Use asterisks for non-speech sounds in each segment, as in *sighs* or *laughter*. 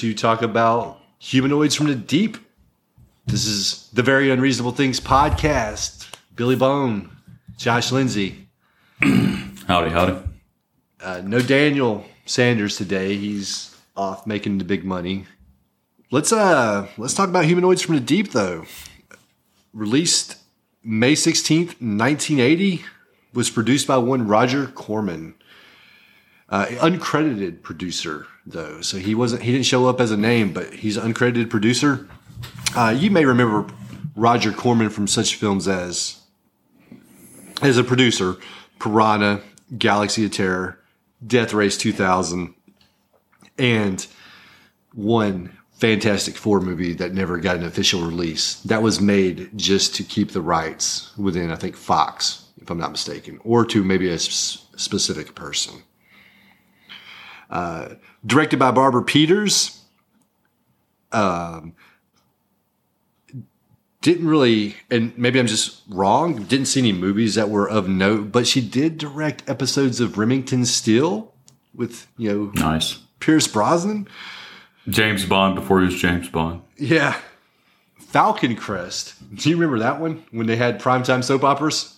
To talk about humanoids from the deep. This is the Very Unreasonable Things podcast. Billy Bone, Josh Lindsay. *clears throat* Howdy, howdy. Uh, no Daniel Sanders today. He's off making the big money. Let's uh let's talk about humanoids from the deep though. Released May 16th, 1980, was produced by one Roger Corman. Uh, uncredited producer though, so he wasn't he didn't show up as a name, but he's an uncredited producer. Uh, you may remember Roger Corman from such films as as a producer, Piranha, Galaxy of Terror, Death Race 2000, and one Fantastic Four movie that never got an official release. That was made just to keep the rights within, I think, Fox, if I'm not mistaken, or to maybe a specific person. Uh, directed by Barbara Peeters. Um, didn't really, and maybe I'm just wrong, didn't see any movies that were of note, but she did direct episodes of Remington Steele with, you know, Nice. Pierce Brosnan. James Bond before he was James Bond. Yeah. Falcon Crest. Do you remember that one when they had primetime soap operas?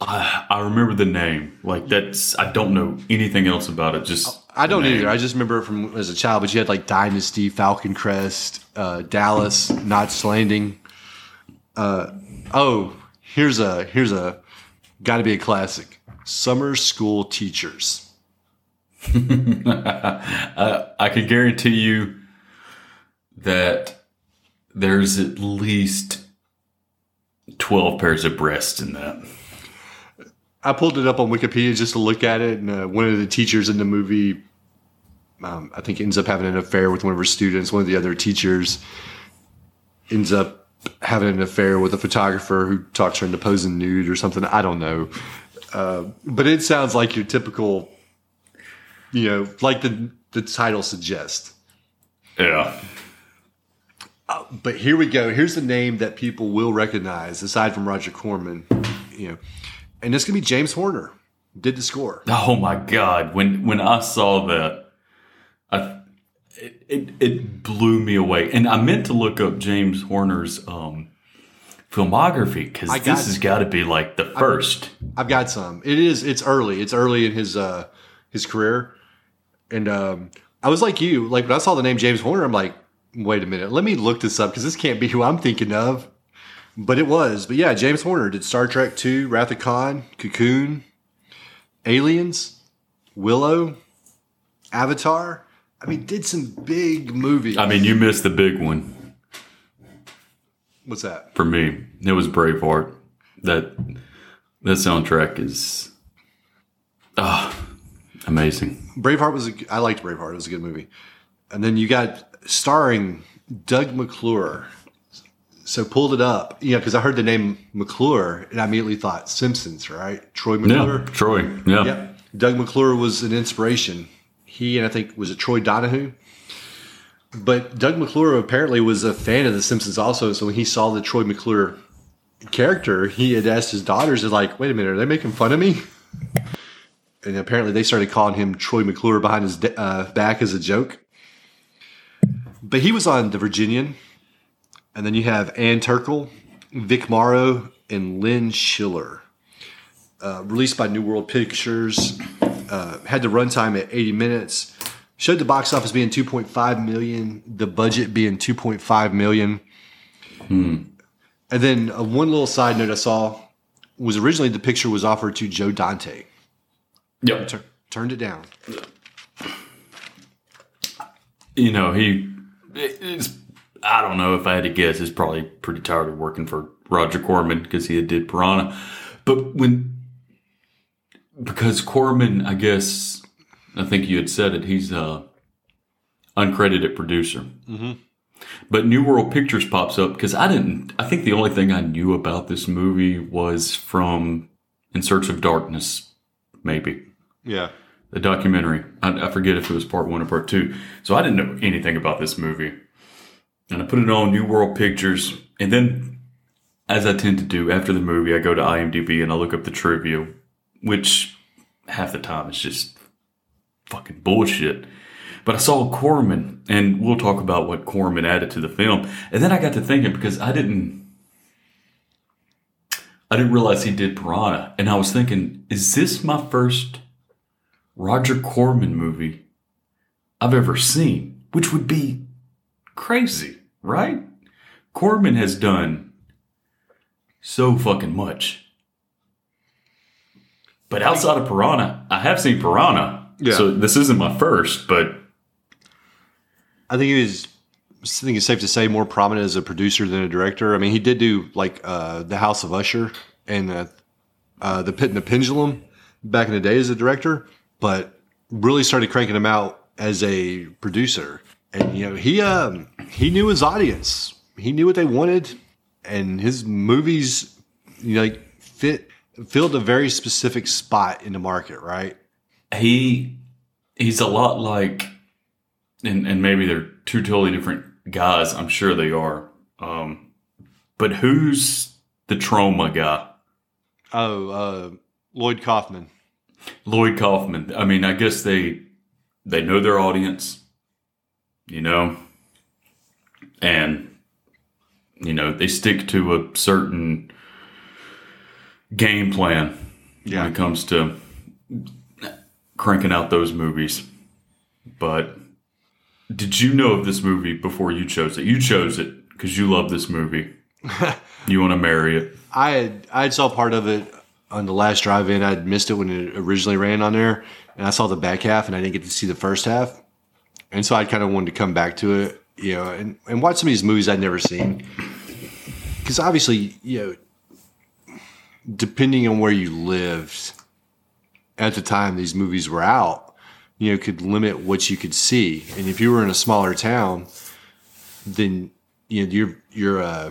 I, I remember the name. Like that's I don't know anything else about it. Just I don't either. I just remember it from as a child, but you had like Dynasty, Falcon Crest, uh, Dallas, Knots Landing. Uh, oh, here's a here's a got to be a classic. Summer School Teachers. *laughs* uh, I can guarantee you that there's at least twelve pairs of breasts in that. I pulled it up on Wikipedia just to look at it, and uh, one of the teachers in the movie, um, I think, ends up having an affair with one of her students. One of the other teachers ends up having an affair with a photographer who talks her into posing nude or something. I don't know, uh, but it sounds like your typical, you know, like the the title suggests. Yeah. But here we go. Here's the name that people will recognize aside from Roger Corman, you know, and it's gonna be James Horner did the score. Oh my god! When when I saw that, I it, it it blew me away. And I meant to look up James Horner's um filmography because this got- has got to be like the first. I've got some. It is. It's early. It's early in his uh his career, and um, I was like you. Like when I saw the name James Horner, I'm like, wait a minute, let me look this up because this can't be who I'm thinking of. But it was. But yeah, James Horner did Star Trek Two, Wrath of Khan, Cocoon, Aliens, Willow, Avatar. I mean, did some big movies. I mean, you missed the big one what's that? for me. It was Braveheart. That that soundtrack is ah amazing. Braveheart was. A, I liked Braveheart. It was a good movie. And then you got starring Doug McClure. So pulled it up, you know, because I heard the name McClure and I immediately thought Simpsons, right? Troy Yeah, McClure. Troy. Yeah. Yep. Doug McClure was an inspiration. He and I think was it Troy Donahue. But Doug McClure apparently was a fan of The Simpsons also. So when he saw the Troy McClure character, he had asked his daughters, "Is like, wait a minute, are they making fun of me?" And apparently they started calling him Troy McClure behind his uh, back as a joke. But he was on The Virginian, and then you have Ann Turkel, Vic Morrow, and Lynn Schiller uh, released by New World Pictures. Uh, had the runtime at 80 minutes. Showed the box office being 2.5 million, the budget being 2.5 million. And then uh, one little side note I saw was originally the picture was offered to Joe Dante. Yep. Tur- turned it down. you know, he it's I don't know if I had to guess, he's probably pretty tired of working for Roger Corman because he did Piranha. But when because Corman, I guess, I think you had said it. He's a uncredited producer. Mm-hmm. But New World Pictures pops up because I didn't. I think the only thing I knew about this movie was from In Search of Darkness, maybe Yeah. the documentary. I, I forget if it was part one or part two. So I didn't know anything about this movie. And I put it on New World Pictures. And then, as I tend to do after the movie, I go to IMDb and I look up the trivia, which half the time is just fucking bullshit. But I saw Corman, and we'll talk about what Corman added to the film. And then I got to thinking because I didn't. I didn't realize he did Piranha, and I was thinking, is this my first Roger Corman movie I've ever seen, which would be crazy, right? Corman has done so fucking much. But outside of Piranha, I have seen Piranha. Yeah. So this isn't my first, but I think he was. I think it's safe to say more prominent as a producer than a director. I mean, he did do like uh, the House of Usher and uh, uh, the Pit and the Pendulum back in the day as a director, but really started cranking him out as a producer. And you know, he um, he knew his audience. He knew what they wanted, and his movies, you know, like fit filled a very specific spot in the market. Right? he he's a lot like and and maybe they're two totally different guys i'm sure they are um but who's the Troma guy Oh, uh, Lloyd Kaufman. lloyd kaufman i mean i guess they they know their audience you know and you know they stick to a certain game plan Yeah. when it comes to cranking out those movies. But did you know of this movie before you chose it? You chose it because you love this movie. *laughs* you want to marry it. I had I had saw part of it on the last drive-in. I'd missed it when it originally ran on there, and I saw the back half, and I didn't get to see the first half, and so I kind of wanted to come back to it, you know, and, and watch some of these movies I'd never seen, because obviously, you know, depending on where you lived at the time these movies were out, you know, could limit what you could see, and if you were in a smaller town, then you know you're you're uh,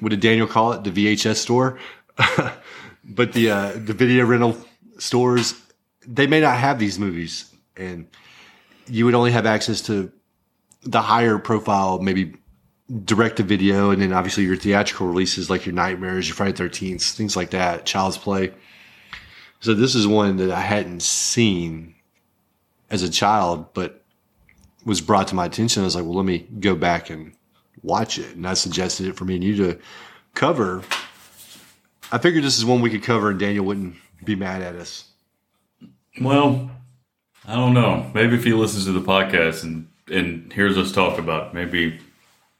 what did Daniel call it? The VHS store. *laughs* but the uh, the video rental stores they may not have these movies, and you would only have access to the higher profile, maybe direct to video, and then obviously your theatrical releases like your Nightmares, your Friday Thirteenth, things like that, Child's Play. So this is one that I hadn't seen as a child, but was brought to my attention. I was like, well, let me go back and watch it. And I suggested it for me and you to cover. I figured this is one we could cover and Daniel wouldn't be mad at us. Well, I don't know. Maybe if he listens to the podcast and and hears us talk about it, maybe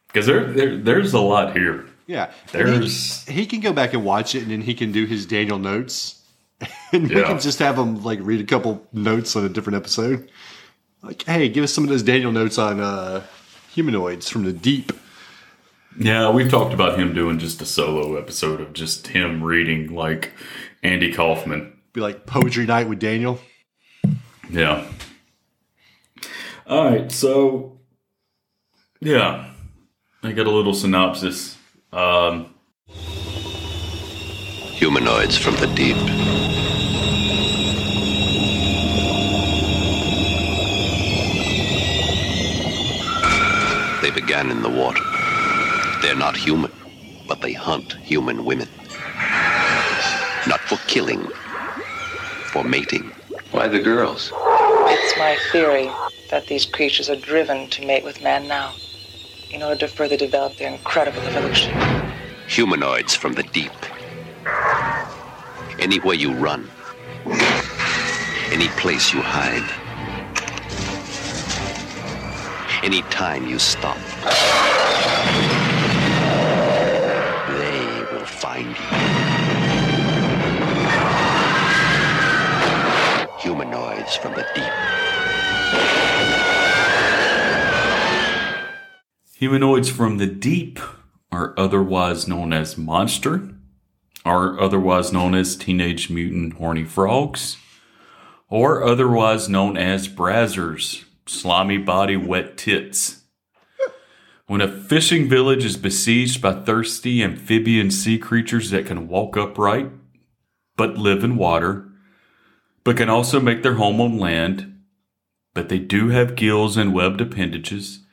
because there, there there's a lot here. Yeah. And he- There's- he, can go back and watch it and then he can do his Daniel notes. *laughs* And we can just have him like read a couple notes on a different episode. Like, hey, give us some of those Daniel notes on uh, humanoids from the deep. Yeah, we've talked about him doing just a solo episode of just him reading like Andy Kaufman. Be like poetry night with Daniel. Yeah. All right, so yeah, I got a little synopsis. Um, Humanoids from the deep. They began in the water. They're not human, but they hunt human women. Not for killing, for mating. Why the girls? It's my theory that these creatures are driven to mate with man now in order to further develop their incredible evolution. Humanoids from the deep. Anywhere you run, any place you hide, any time you stop, they will find you. From the deep. humanoids from the deep are otherwise known as monster, are otherwise known as teenage mutant horny frogs, or otherwise known as brazzers, slimy body wet tits. When a fishing village is besieged by thirsty amphibian sea creatures that can walk upright, but live in water, but can also make their home on land, but they do have gills and webbed appendages,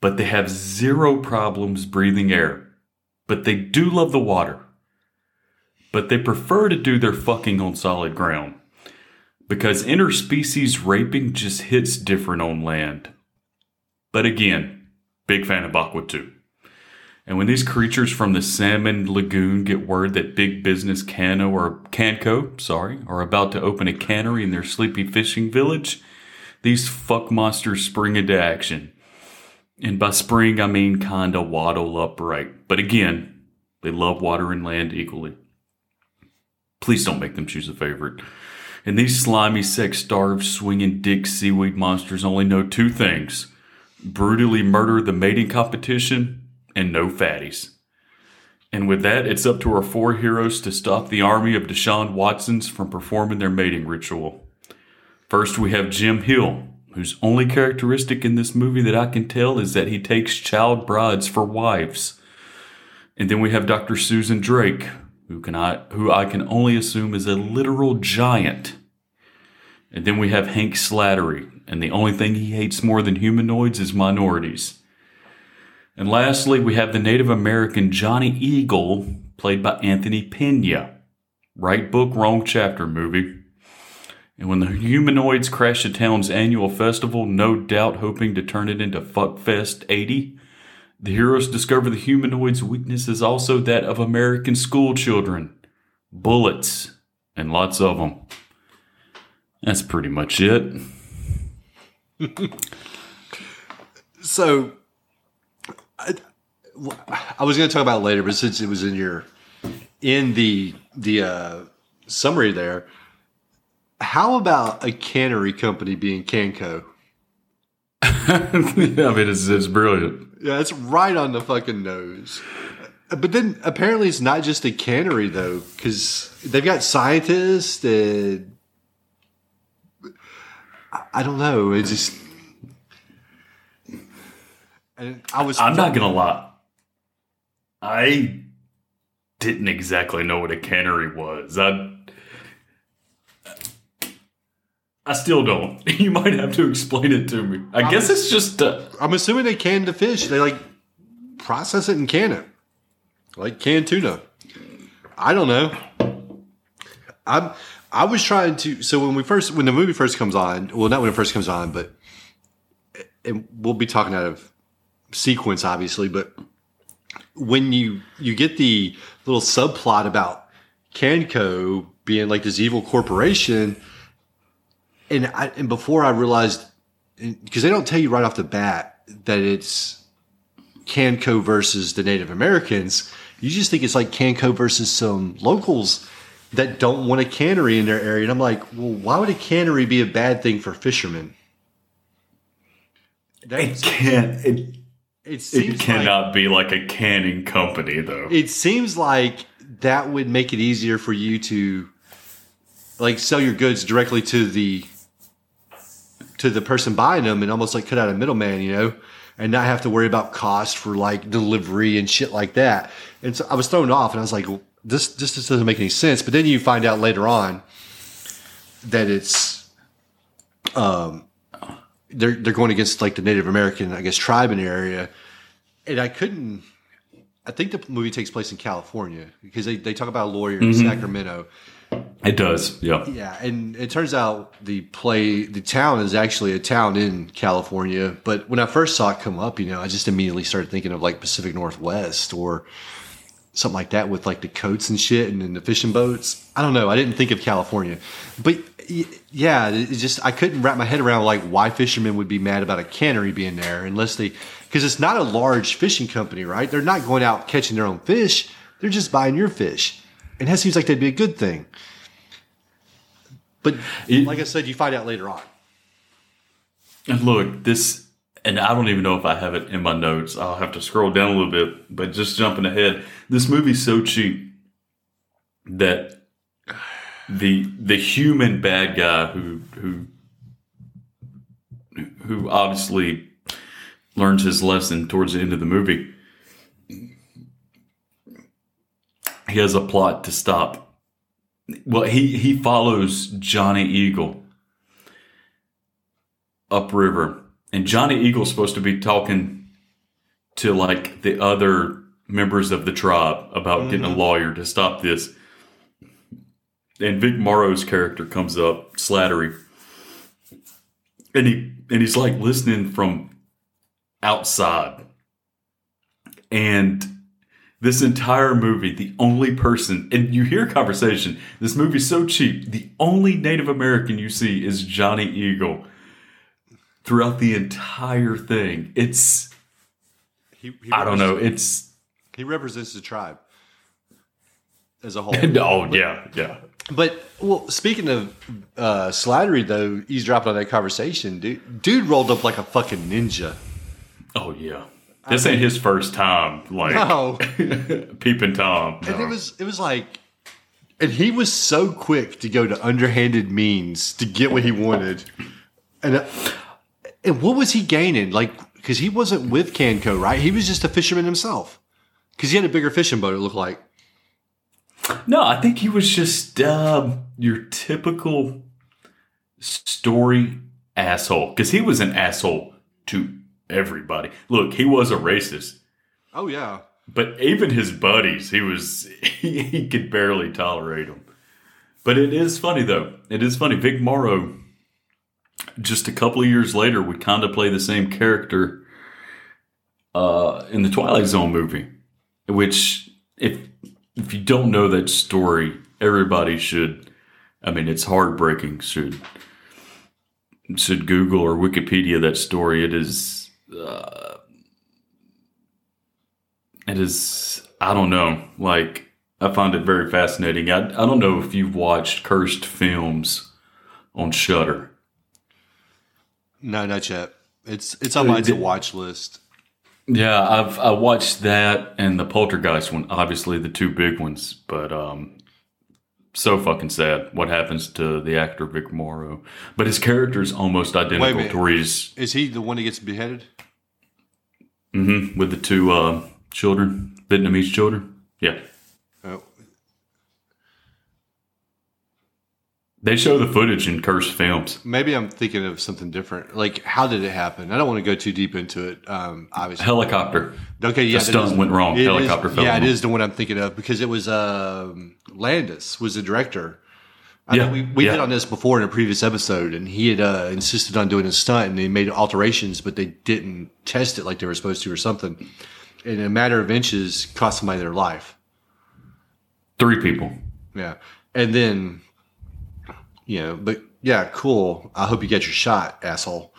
but they have zero problems breathing air, but they do love the water, but they prefer to do their fucking on solid ground because interspecies raping just hits different on land. But again, big fan of Aqua 2. And when these creatures from the salmon lagoon get word that big business Cano or Canco, sorry, are about to open a cannery in their sleepy fishing village, these fuck monsters spring into action. And by spring, I mean kinda waddle upright. But again, they love water and land equally. Please don't make them choose a favorite. And these slimy, sex starved, swinging dick seaweed monsters only know two things brutally murder the mating competition and no fatties. And with that, it's up to our four heroes to stop the army of Deshaun Watsons from performing their mating ritual. First, we have Jim Hill, whose only characteristic in this movie that I can tell is that he takes child brides for wives. And then we have Dr. Susan Drake, who can I who I can only assume is a literal giant. And then we have Hank Slattery, and the only thing he hates more than humanoids is minorities. And lastly, we have the Native American Johnny Eagle, played by Anthony Pena. Right book, wrong chapter movie. And when the humanoids crash the town's annual festival, no doubt hoping to turn it into Fuckfest 80, the heroes discover the humanoids' weakness is also that of American school children bullets, and lots of them. That's pretty much it. *laughs* So, I, I was going to talk about it later, but since it was in your in the the uh, summary there, how about a cannery company being Canco? *laughs* I mean, it's, it's brilliant. Yeah, it's right on the fucking nose. But then apparently it's not just a cannery though, because they've got scientists and I- I don't know. It's just. And I was. I'm not gonna lie. I didn't exactly know what a cannery was. I I still don't. *laughs* You might have to explain it to me. I guess it's just uh, I'm assuming they can the fish. They like process it and can it, like canned tuna. I don't know. I'm. I was trying to. So when we first, when the movie first comes on, well, not when it first comes on, but and we'll be talking out of sequence, obviously. But when you you get the little subplot about Canco being like this evil corporation, and I, and before I realized because they don't tell you right off the bat that it's Canco versus the Native Americans. You just think it's like Canco versus some locals that don't want a cannery in their area. And I'm like, well, why would a cannery be a bad thing for fishermen? it can't. It, it it seems like, cannot be like a canning company, though. it seems like that would make it easier for you to like sell your goods directly to the to the person buying them and almost like cut out a middleman, you know, and not have to worry about cost for like delivery and shit like that. And so I was thrown off and I was like, this, this just doesn't make any sense. But then you find out later on that it's, um, they're, they're going against like the Native American, I guess, tribe in the area. And I couldn't, I think the movie takes place in California because they, they talk about a lawyer in mm-hmm. Sacramento. It does. Yeah. Yeah, and it turns out the play, the town is actually a town in California. But when I first saw it come up, you know, I just immediately started thinking of like Pacific Northwest or something like that with like the coats and shit and then the fishing boats. I don't know. I didn't think of California, but yeah, it just I couldn't wrap my head around like why fishermen would be mad about a cannery being there unless they because it's not a large fishing company, right? They're not going out catching their own fish. They're just buying your fish, and that seems like that'd be a good thing. But It- like I said, you find out later on. And look, this, and I don't even know if I have it in my notes. I'll have to scroll down a little bit, but just jumping ahead, this movie's so cheap that the the human bad guy who who who obviously learns his lesson towards the end of the movie. He has a plot to stop. Well, he he follows Johnny Eagle upriver, and Johnny Eagle's supposed to be talking to like the other members of the tribe about getting a mm-hmm. lawyer to stop this. And Vic Morrow's character comes up, Slattery, and he and he's like listening from outside. And this entire movie, the only person, and you hear conversation, this movie's so cheap. The only Native American you see is Johnny Eagle throughout the entire thing. It's, He, he I don't know, it's, He represents the tribe as a whole. *laughs* oh, yeah, yeah. But well, speaking of uh, Slattery, though, eavesdropping on that conversation, dude, dude rolled up like a fucking ninja. Oh, yeah. This ain't his first time, like, No, *laughs* peeping Tom. and it was it was like, and he was so quick to go to underhanded means to get what he wanted, and uh, and what was he gaining? Like, because he wasn't with Canco, right? He was just a fisherman himself. Because he had a bigger fishing boat. It looked like. No, I think he was just um, your typical story asshole. Because he was an asshole to everybody. Look, he was a racist, Oh yeah. but even his buddies, he was *laughs* he, he could barely tolerate them. But it is funny though. It is funny. Vic Morrow, just a couple of years later, would kind of play the same character uh, in the Twilight Zone movie, which if if you don't know that story, everybody should. I mean, it's heartbreaking. Should should Google or Wikipedia that story. It is. Uh, it is. I don't know. Like I find it very fascinating. I I don't know if you've watched cursed films on Shudder. No, not yet. It's it's on my to watch list. Yeah, I've I watched that and the Poltergeist one, obviously the two big ones, but um so fucking sad what happens to the actor Vic Morrow. But his character is almost identical to he's Is he the one that gets beheaded? Mm-hmm. with the two uh, children, Vietnamese children. Yeah. Oh, They show the footage in cursed films. maybe I'm thinking of something different. Like, how did it happen? I don't want to go too deep into it. Um, obviously, Helicopter. okay, yeah, the stunt is- went wrong. is- Helicopter fell Yeah, it is the one I'm thinking of because it was um, Landis was the director. I Yeah, know we we yeah. hit on this before in a previous episode, and he had uh, insisted on doing a stunt, and they made alterations, but they didn't test it like they were supposed to, or something. And in a matter of inches, cost somebody their life. Three people. Yeah. And then, you know, but yeah, cool. I hope you get your shot, asshole.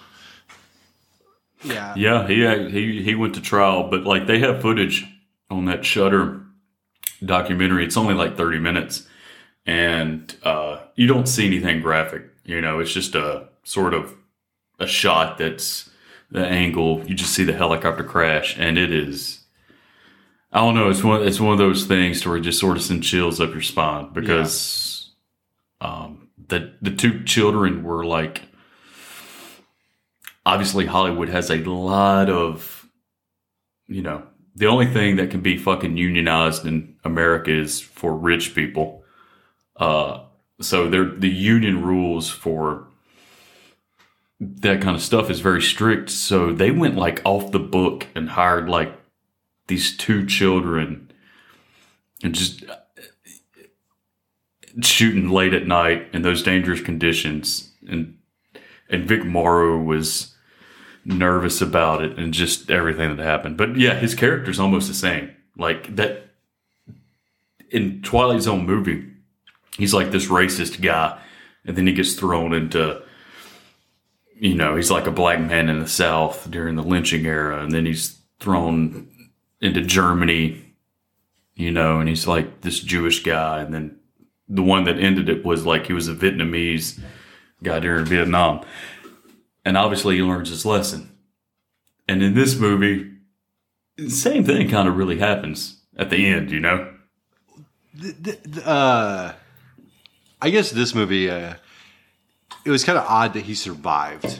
Yeah. Yeah, he he he went to trial, but like they have footage on that Shudder documentary. It's only like thirty minutes, and uh, you don't see anything graphic. You know, it's just a sort of a shot that's the angle. You just see the helicopter crash, and it is. I don't know. It's one. It's one of those things to where it just sort of send chills up your spine because um, the the two children were like obviously Hollywood has a lot of, you know, the only thing that can be fucking unionized in America is for rich people. Uh, so the union rules for that kind of stuff is very strict. So they went like off the book and hired like these two children and just shooting late at night in those dangerous conditions. And and Vic Morrow was nervous about it and just everything that happened. But yeah, his character's almost the same. Like that in Twilight Zone movie, he's like this racist guy, and then he gets thrown into you know, he's like a black man in the South during the lynching era, and then he's thrown into Germany, you know, and he's like this Jewish guy, and then the one that ended it was like he was a Vietnamese guy during Vietnam. And obviously he learns his lesson. And in this movie, same thing kind of really happens at the end, you know? Uh, I guess this movie, uh, it was kind of odd that he survived.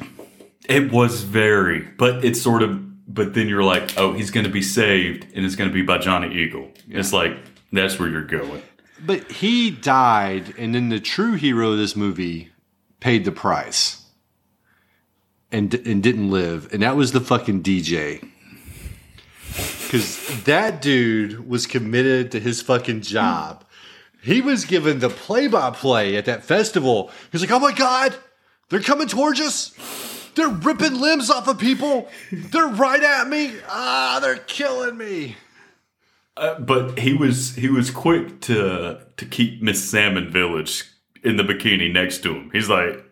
It was very, but it's sort of. But then you're like, oh, he's going to be saved, and it's going to be by Johnny Eagle. It's like that's where you're going. But he died, and then the true hero of this movie paid the price and and didn't live, and that was the fucking DJ. Because that dude was committed to his fucking job. He was given the play by play at that festival. He's like, oh my God, they're coming towards us. They're ripping limbs off of people. They're right at me. Ah, they're killing me. Uh, but he was he was quick to to keep Miss Salmon Village in the bikini next to him. He's like,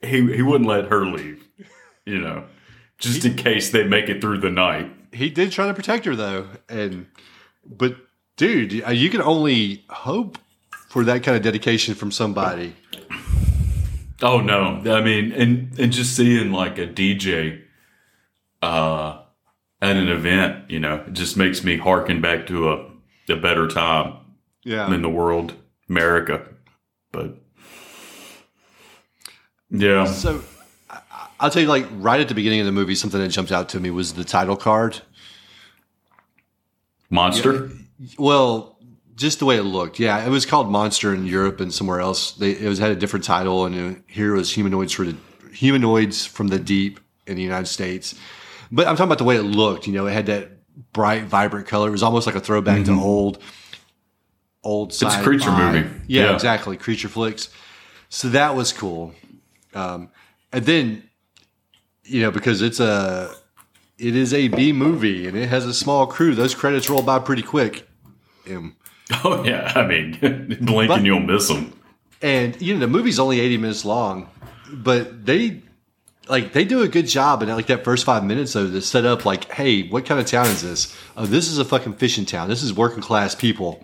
he he wouldn't let her leave, you know, just in case they make it through the night. he did try to protect her though, and but dude, uh, you can only hope for that kind of dedication from somebody. Oh no! I mean, and and just seeing like a DJ, uh, at an event, you know, it just makes me harken back to a a better time Yeah, in the world, America. But yeah, So I'll tell you, like right at the beginning of the movie, something that jumped out to me was the title card. monster. Well, just the way it looked. Yeah, it was called Monster in Europe and somewhere else. They, it was had a different title, and uh, here was humanoids for the humanoids from the deep in the United States. But I'm talking about the way it looked. You know, it had that bright, vibrant color. It was almost like a throwback to old, old. a creature movie. Yeah, Yeah. exactly. Creature flicks. So that was cool. Um, and then, you know, because it's a, it is a B movie and it has a small crew. Those credits roll by pretty quick. Um, *laughs* Oh yeah, I mean, *laughs* blink But- and you'll miss them. and you know the movie's only 80 minutes long but they like they do a good job in like that first five minutes though to set up like hey what kind of town is this oh this is a fucking fishing town this is working class people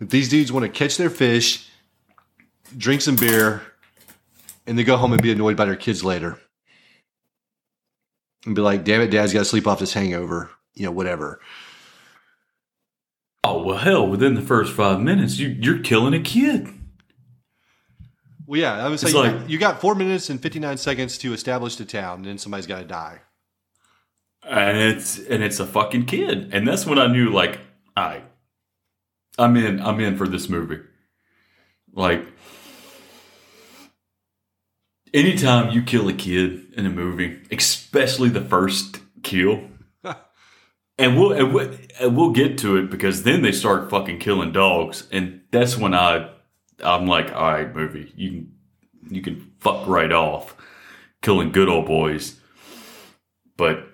these dudes want to catch their fish drink some beer and then go home and be annoyed by their kids later and be like damn it dad's got to sleep off this hangover you know whatever Oh well, hell! Within the first five minutes, you you're killing a kid. Well yeah i was say It's you, like- got, you got four minutes and 59 seconds to establish the town and then somebody's got to die. And it's and it's a fucking kid and that's when i knew like i i'm in i'm in for this movie. Like anytime you kill a kid in a movie especially the first kill *laughs* and we'll and we'll, and we'll get to it because then they start fucking killing dogs and that's when i i'm like all right movie you can you can fuck right off killing good old boys but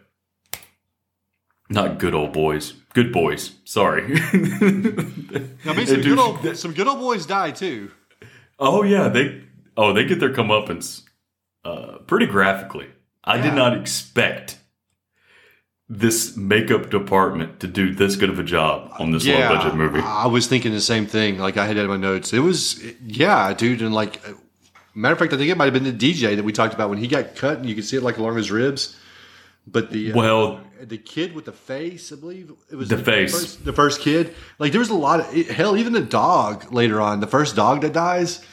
not good old boys. Good boys. Sorry. I mean, some good, old, some good old boys die too. oh yeah, they oh they get their comeuppance uh, pretty graphically. I Yeah. did not expect this makeup department to do this good of a job on this low budget movie. I was thinking the same thing. Like I had that in my notes. It was, yeah, dude. And like, uh, matter of fact, I think it might have been the DJ that we talked about when he got cut and you could see it like along his ribs. But the uh, Well, the kid with the face, I believe it was The face. first, the first kid. Like there was a lot of it, hell. Even the dog later on, the first dog that dies,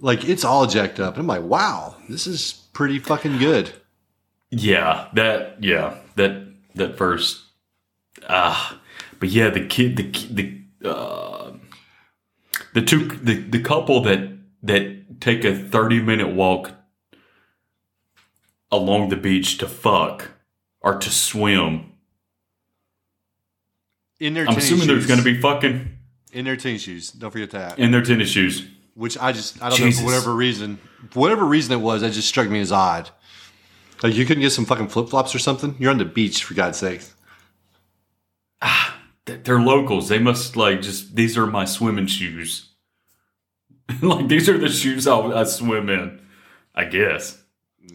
like it's all jacked up. And I'm like, wow, this is pretty fucking good. Yeah, that yeah, that that first ah, but yeah, the kid, the the uh, the two the the couple that that take a thirty minute walk along the beach to fuck or to swim. In their, I'm assuming there's going to be fucking in their tennis shoes. Don't forget that. in their tennis shoes. which I just I don't Jesus. know for whatever reason, for whatever reason it was, that just struck me as odd. Like you couldn't get some fucking flip flops or something. You're on the beach for God's sake. Ah, th- They're locals. They must like just these are my swimming shoes. *laughs* like these are the shoes I, I swim in. I guess.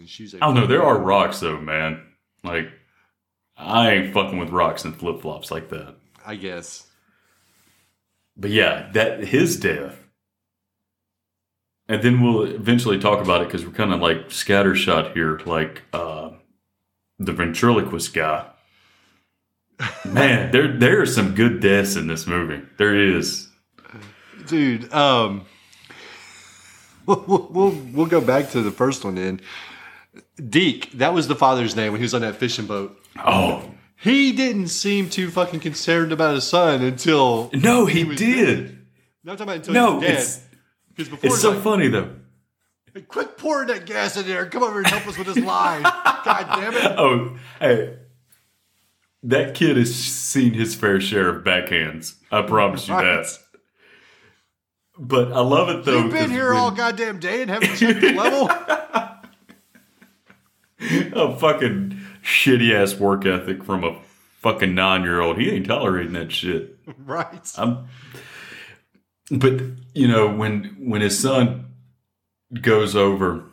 Shoes. I don't know. There are rocks though, man. Like, I ain't fucking with rocks and flip flops like that. I guess. But yeah, that his death, and then we'll eventually talk about it because we're kind of like scattershot here, like uh, the ventriloquist guy. *laughs* Man, there there are some good deaths in this movie. There is. Dude, um *laughs* we'll, we'll we'll go back to the first one then. Deke, that was the father's name when he was on that fishing boat. Oh He didn't seem too fucking concerned about his son until no, he, was did. no I'm talking about until No, he was dead. It's 'Cause before it's so like, funny though. "Hey, Quit pouring that gas in there. Come over and help us with this line. *laughs* God damn it. Oh, hey, that kid has seen his fair share of backhands. I promise you Right. that. But I love it though. You've been here when- all goddamn day and haven't checked the level. *laughs* a fucking shitty ass work ethic from a fucking nine year old. He ain't tolerating that shit. *laughs* right. I'm, but you know when when his son goes over,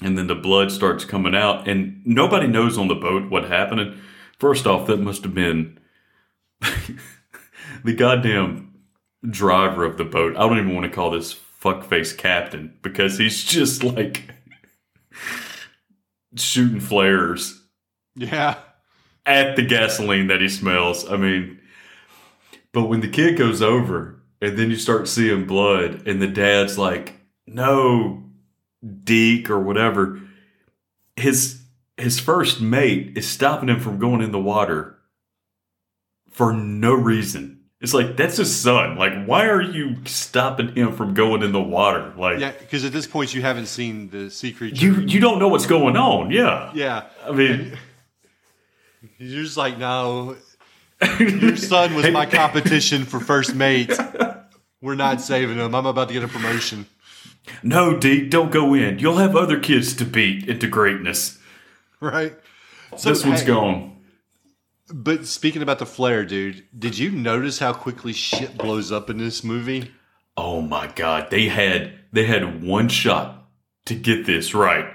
and then the blood starts coming out, and nobody knows on the boat what happened. And first off, that must have been *laughs* the goddamn driver of the boat. I don't even want to call this fuckface captain because he's just like shooting flares Yeah. at the gasoline that he smells. I mean, but when the kid goes over and then you start seeing blood, and the dad's like, "No, Deke or whatever," his his first mate is stopping him from going in the water for no reason. It's like that's his son. Like, why are you stopping him from going in the water? Like, Yeah, because at this point you haven't seen the sea creature. you you don't know what's going on. Yeah, yeah. I mean, *laughs* You're just like, no. Your son was my *laughs* competition for first mate. *laughs* We're not saving him. I'm about to get a promotion. no, Deke, don't go in. You'll have other kids to beat into greatness. Right? So, this one's hey, gone. But speaking about the flare, dude, did you notice how quickly shit blows up in this movie? Oh my god, they had they had one shot to get this right,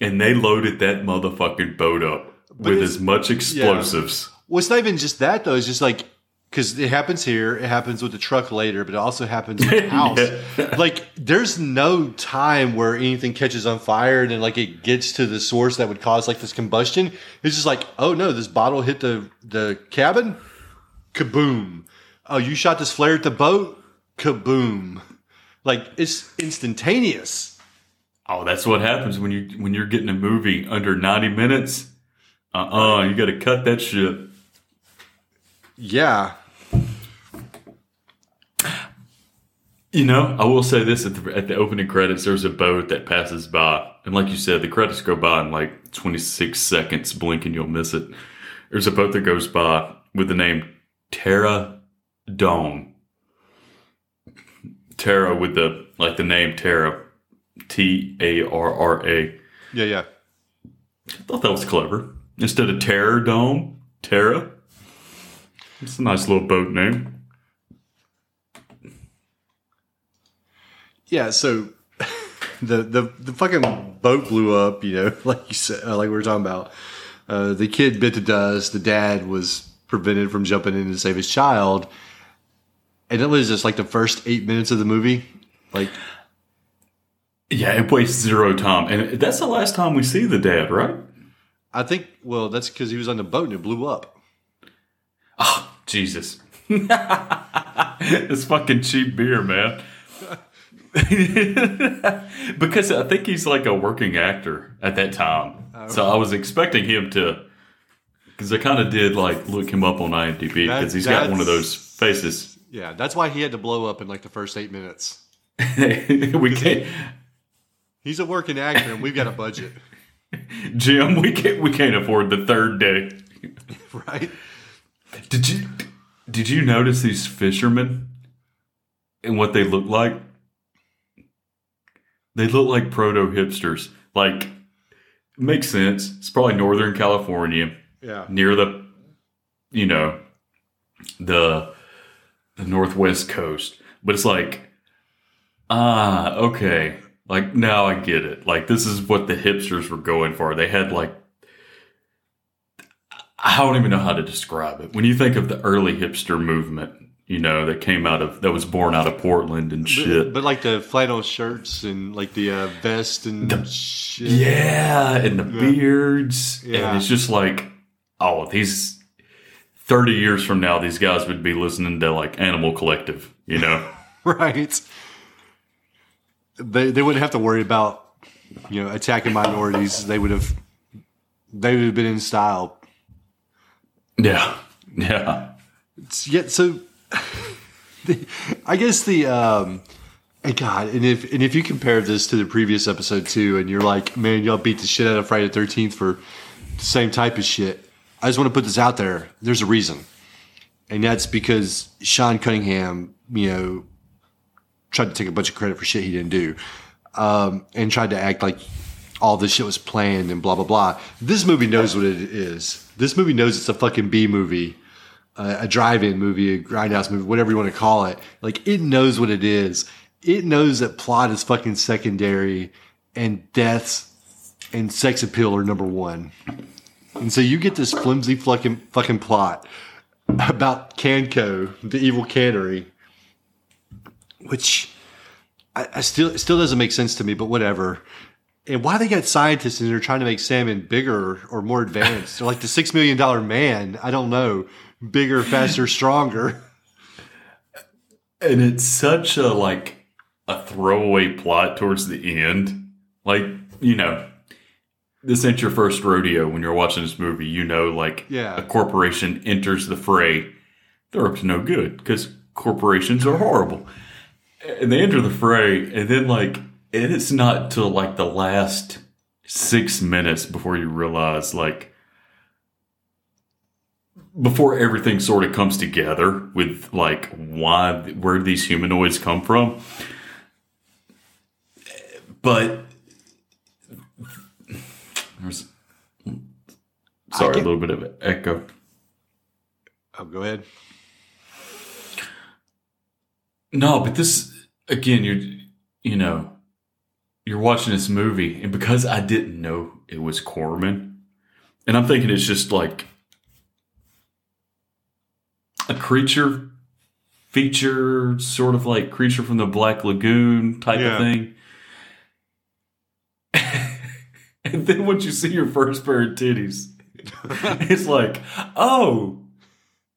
and they loaded that motherfucking boat up with as much explosives. Well, it's not even just that though. It's just like because it happens here, it happens with the truck later, but it also happens *laughs* in the house. Like, there's no time where anything catches on fire and then like it gets to the source that would cause like this combustion. It's just like, oh no, this bottle hit the the cabin, kaboom. Oh, you shot this flare at the boat, kaboom. Like it's instantaneous. Oh, that's what happens when you when you're getting a movie under ninety minutes. Uh uh you got to cut that shit. Yeah, You know, I will say this at the at the opening credits. There's a boat that passes by, and like you said, the credits go by in like 26 seconds. Blink and you'll miss it. There's a boat that goes by with the name Terra Dawn. Terra with the like the name Terra, T A R R A. yeah, yeah. I thought that was clever. Instead of Terror Dome, Terra. It's a nice little boat name. Yeah, so *laughs* the the the fucking boat blew up, you know, *laughs* like you said, uh, like we were talking about. Uh, the kid bit the dust. The dad was prevented from jumping in to save his child, and it was just like the first eight minutes of the movie. Like, Yeah, it wastes zero time, and that's the last time we see the dad, right? I think, well, that's because he was on the boat and it blew up. Oh, Jesus. *laughs* it's fucking cheap beer, man. *laughs* because I think he's like a working actor at that time. So I was expecting him to, because I kind of did like look him up on IMDb because he's got one of those faces. Yeah, that's why he had to blow up in like the first eight minutes. *laughs* we can't, He's a working actor, and we've got a budget, *laughs* Jim. We can't. We can't afford the third day. right? Did you did you notice these fishermen and what they look like? They look like proto hipsters. Like makes sense. It's probably Northern California, Yeah, near the you know the the northwest coast. But it's like ah, okay. Like now I get it. Like this is what the hipsters were going for. They had like I don't even know how to describe it. When you think of the early hipster movement, you know, that came out of that was born out of Portland and shit. But, but like the flannel shirts and like the uh, vest and shit. yeah, and the beards. Yeah. And it's just like, oh, these 30 years from now, these guys would be listening to like Animal Collective, you know? *laughs* right. they they wouldn't have to worry about you know attacking minorities. They would have they would have been in style. Yeah. *laughs* Yeah. Yeah, so the, I guess the um God, and if and if you compare this to the previous episode too, and you're like, man, y'all beat the shit out of Friday the Thirteenth for the same type of shit. I just want to put this out there. There's a reason, and that's because Sean Cunningham, you know, tried to take a bunch of credit for shit he didn't do, um, and tried to act like all this shit was planned and blah blah blah. This movie knows what it is. This movie knows it's a fucking B movie a, a drive-in movie, a grindhouse movie, whatever you want to call it. Like it knows what it is. It knows that plot is fucking secondary, and deaths and sex appeal are number one. And so you get this flimsy fucking fucking plot about Canco, the evil cannery, which I, I still still doesn't make sense to me, but whatever. And why they got scientists and they're trying to make salmon bigger or more advanced? They're like the six million dollar man. I don't know bigger, faster, stronger. And it's such a like a throwaway plot towards the end. Like, you know, this ain't your first rodeo when you're watching this movie. You know, like Yeah. a corporation enters the fray. They're up to no good because corporations are horrible. And they enter the fray, and then like and it's not till like the last six minutes before you realize like before everything sort of comes together with like why where these humanoids come from? But there's sorry a little bit of echo. Oh, go ahead. no but this again you're you know you're watching this movie and because i didn't know it was corman and i'm thinking it's just like a creature feature, sort of like creature from the Black Lagoon type Yeah. of thing. *laughs* and then once you see your first pair of titties, *laughs* it's like, oh,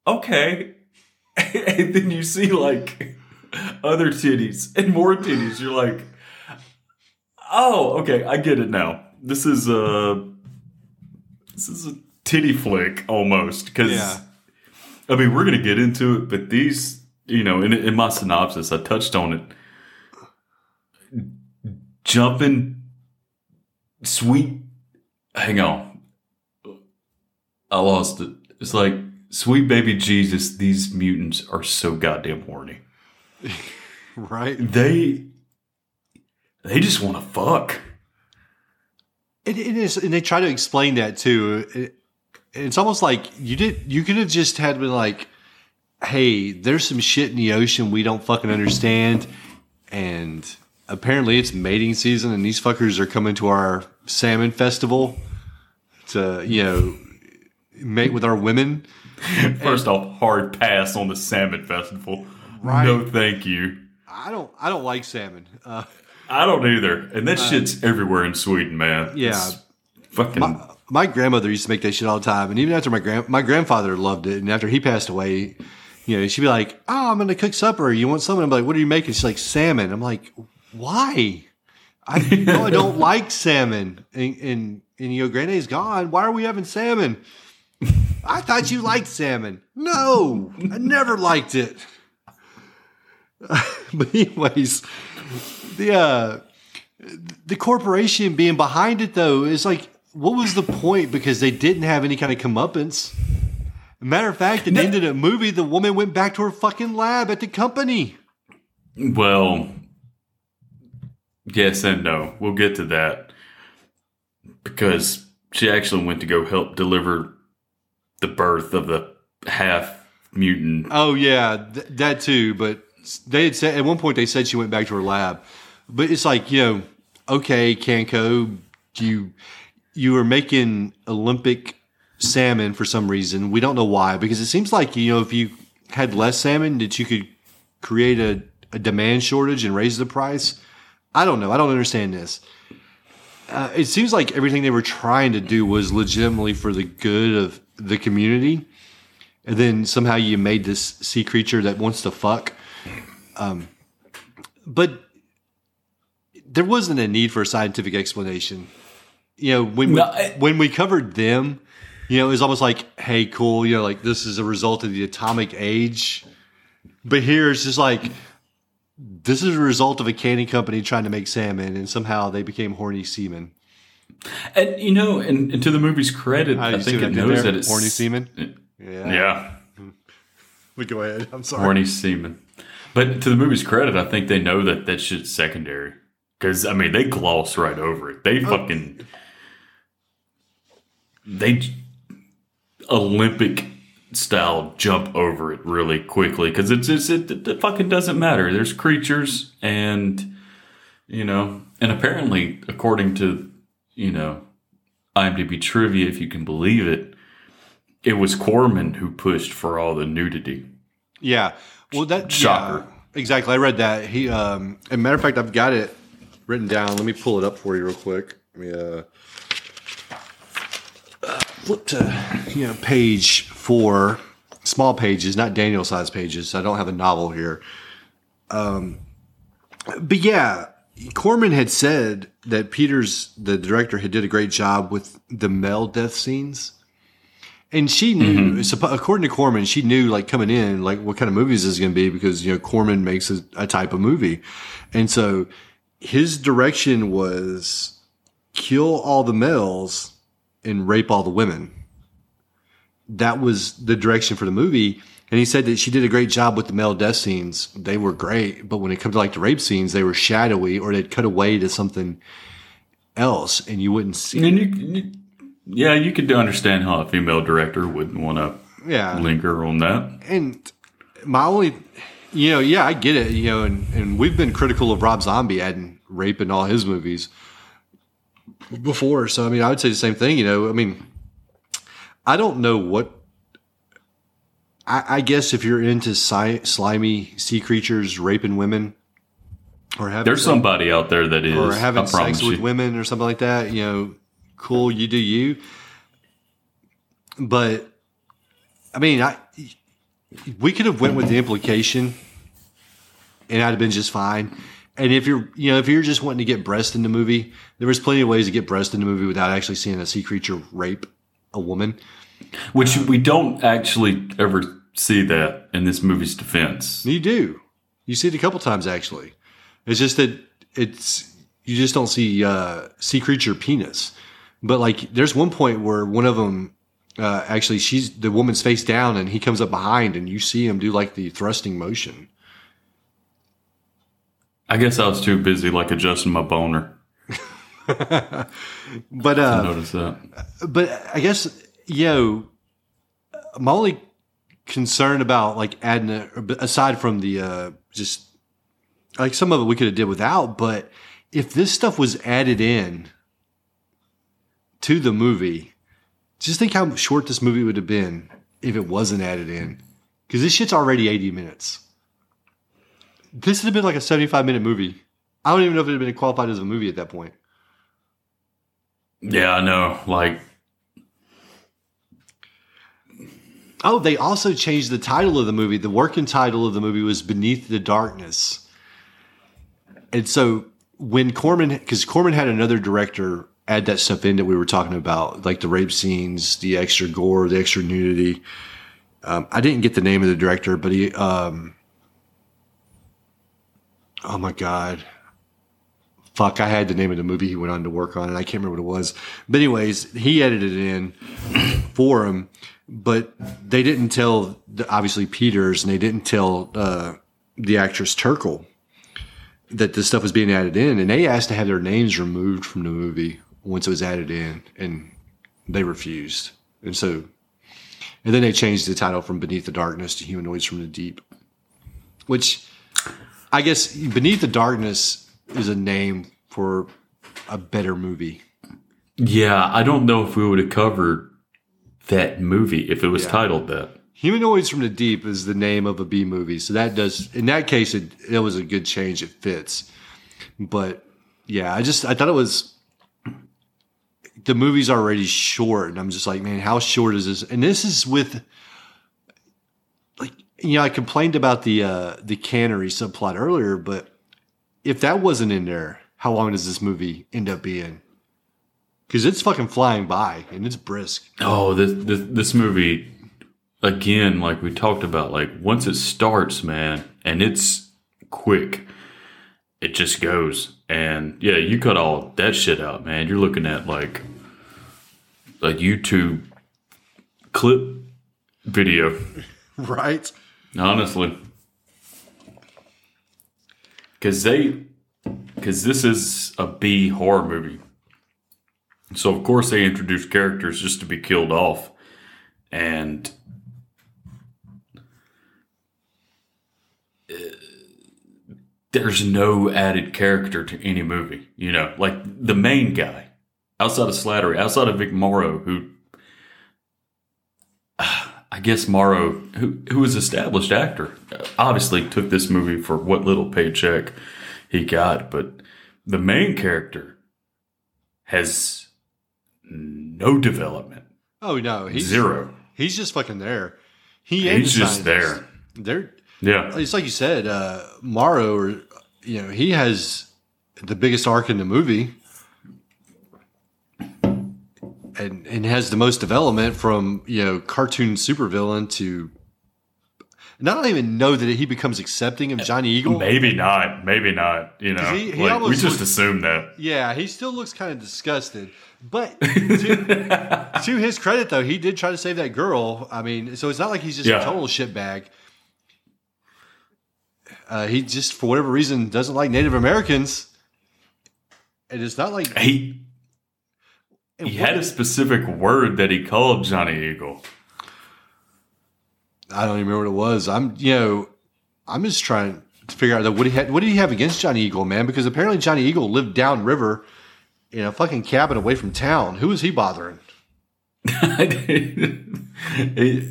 okay. *laughs* and then you see like other titties and more titties. You're like, oh, okay, I get it now. This is a this is a titty flick almost because Yeah. I mean, we're going to get into it, but these, you know, in, in my synopsis, I touched on it. Jumping, sweet. Hang on. I lost it. It's like, sweet baby Jesus, these mutants are so goddamn horny. *laughs* Right. They, they just want to fuck. It, it is, and they try to explain that too. It, it's almost like you did. You could have just had been like, "Hey, there's some shit in the ocean we don't fucking understand, and apparently it's mating season, and these fuckers are coming to our salmon festival to, you know, mate with our women." *laughs* First off, hard pass on the salmon festival. Right. No, thank you. I don't. I don't like salmon. Uh, I don't either. And that shit's everywhere in Sweden, man. yeah. It's fucking. my, my grandmother used to make that shit all the time, and even after my grand my grandfather loved it, and after he passed away, you know, she'd be like, "Oh, I'm going to cook supper. You want something?" I'm like, "What are you making?" She's like, "Salmon." I'm like, "Why?" I no, I don't *laughs* like salmon. And and and you know, Granddad's gone. Why are we having salmon? I thought you liked salmon. No, I never liked it. *laughs* but anyways, the uh, the corporation being behind it though is like, what was the point? Because they didn't have any kind of comeuppance. Matter of fact, at the end of the movie, the woman went back to her fucking lab at the company. well, yes and no. We'll get to that. Because she actually went to go help deliver the birth of the half mutant. Oh yeah, th- that too. But they had said at one point they said she went back to her lab. But it's like you know, okay, Canco, do you you were making Olympic salmon for some reason. We don't know why because it seems like you know if you had less salmon that you could create a, a demand shortage and raise the price. I don't know. I don't understand this. Uh, it seems like everything they were trying to do was legitimately for the good of the community and then somehow you made this sea creature that wants to fuck. Um, but there wasn't a need for a scientific explanation. You know, when we, No, I- when we covered them, you know, it was almost like, hey, cool, you know, like this is a result of the atomic age. But here it's just like this is a result of a canning company trying to make salmon, and somehow they became horny seamen. And you know, and, and to the movie's credit, Ah, I think it knows there? that it's horny seamen. Yeah, Yeah, *laughs* But go ahead. I'm sorry. horny semen. But to the movie's credit, I think they know that that shit's secondary. Because I mean, they gloss right over it. Oh. They fucking they Olympic style jump over it really quickly because it's, it's it, it fucking doesn't matter. There's creatures and you know, and apparently, according to you know IMDb trivia, if you can believe it, it was Corman who pushed for all the nudity. Yeah. Well, that Shocker. yeah, exactly. I read that. He, um, as a matter of fact, I've got it written down. Let me pull it up for you real quick. Let me uh, flip to you know page four, small pages, not Daniel size pages. I don't have a novel here. Um, but yeah, Corman had said that Peeters, the director, had did a great job with the male death scenes. And she knew, suppo- according to Corman, she knew like coming in, like what kind of movies this is going to be because, you know, Corman makes a, a type of movie. And so his direction was kill all the males and rape all the women. That was the direction for the movie. And he said that she did a great job with the male death scenes. They were great. But when it comes to like the rape scenes, they were shadowy or they'd cut away to something else and you wouldn't see And you, you- yeah, you could understand how a female director wouldn't want to Yeah. linger on that. And my only, you know, yeah, I get it, you know, and, and we've been critical of Rob Zombie adding rape in all his movies before. So, I mean, I would say the same thing, you know. I mean, I don't know what, I, I guess if you're into si- slimy sea creatures raping women or having There's sex- somebody out there that is. or having sex with you. women or something like that, you know, cool, you do you. But I mean, I we could have went with the implication and I'd have been just fine. And if you're, you know, if you're just wanting to get breast in the movie, there was plenty of ways to get breast in the movie without actually seeing a sea creature rape a woman. Which we don't actually ever see that in this movie's defense. You do. You see it a couple times actually. It's just that it's you just don't see uh, sea creature penis. But like, there's one point where one of them uh, actually she's the woman's face down and he comes up behind and you see him do like the thrusting motion. I guess I was too busy like adjusting my boner *laughs* But uh, notice that. but I guess yo, my only concern about like adding a, aside from the uh, just like some of it we could have did without, but if this stuff was added in to the movie, just think how short this movie would have been if it wasn't added in. Because this shit's already 80 minutes. This would have been like a 75 minute movie. I don't even know if it would have been qualified as a movie at that point. Yeah, I know. Like, Oh, they also changed the title of the movie. The working title of the movie was Beneath the Darkness. And so when Corman, because Corman had another director add that stuff in that we were talking about, like the rape scenes, the extra gore, the extra nudity. Um, I didn't get the name of the director, but he, um, oh my God. Fuck, I had the name of the movie he went on to work on, and I can't remember what it was. But, anyways, he edited it in *clears throat* for him but they didn't tell obviously Peeters and they didn't tell uh, the actress Turkel that this stuff was being added in, and they asked to have their names removed from the movie once it was added in, and they refused. And so, and then they changed the title from Beneath the Darkness to Humanoids from the Deep, which I guess Beneath the Darkness is a name for a better movie. yeah, I don't know if we would have covered that movie if it was Yeah. titled that. Humanoids from the Deep is the name of a B movie, so that does in that case it, it was a good change. It fits, but yeah, I just I thought it was the movie's already short, and I'm just like, man, how short is this? And this is with you know I complained about the uh, the cannery subplot earlier, but if that wasn't in there, how long does this movie end up being? Because it's fucking flying by and it's brisk. Oh, this, this this movie again, like we talked about, like once it starts, man, and it's quick, it just goes. And yeah, you cut all that shit out, man. You're looking at like a YouTube clip video, *laughs* Right? Honestly, because they, because this is a B horror movie. So of course they introduce characters just to be killed off, and uh, there's no added character to any movie. You know, like the main guy outside of Slattery, outside of Vic Morrow, who I guess Morrow, who who was established actor, obviously took this movie for what little paycheck he got, but the main character has no development, Oh no, he's zero. He's just fucking there. He He's just there. They're Yeah, it's like you said, uh, Morrow, or you know, he has the biggest arc in the movie, and and has the most development from you know cartoon supervillain to. And I don't even know that he becomes accepting of Johnny Eagle. maybe not, maybe not. You know, he- he like, we just assumed that. Yeah, he still looks kind of disgusted. But to, *laughs* to his credit, though, he did try to save that girl. I mean, so it's not like he's just Yeah. a total shitbag. Uh, he just, for whatever reason, doesn't like Native Americans. And it's not like He he had a specific word that he called Johnny Eagle. I don't even remember what it was. I'm, you know, I'm just trying to figure out that what he had. What did he have against Johnny Eagle, man? Because apparently Johnny Eagle lived downriver in a fucking cabin away from town. Who was he bothering? *laughs* it,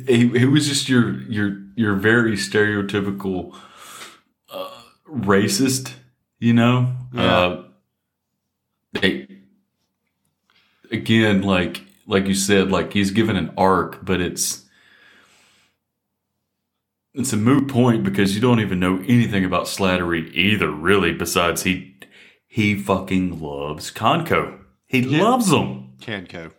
he, he was just your your your very stereotypical uh, racist, you know. Yeah. Uh, they- again, like like you said, like he's given an arc, but it's it's a moot point because you don't even know anything about Slattery either, really. Besides, he he fucking loves Conco. He Yeah. loves them. Canco.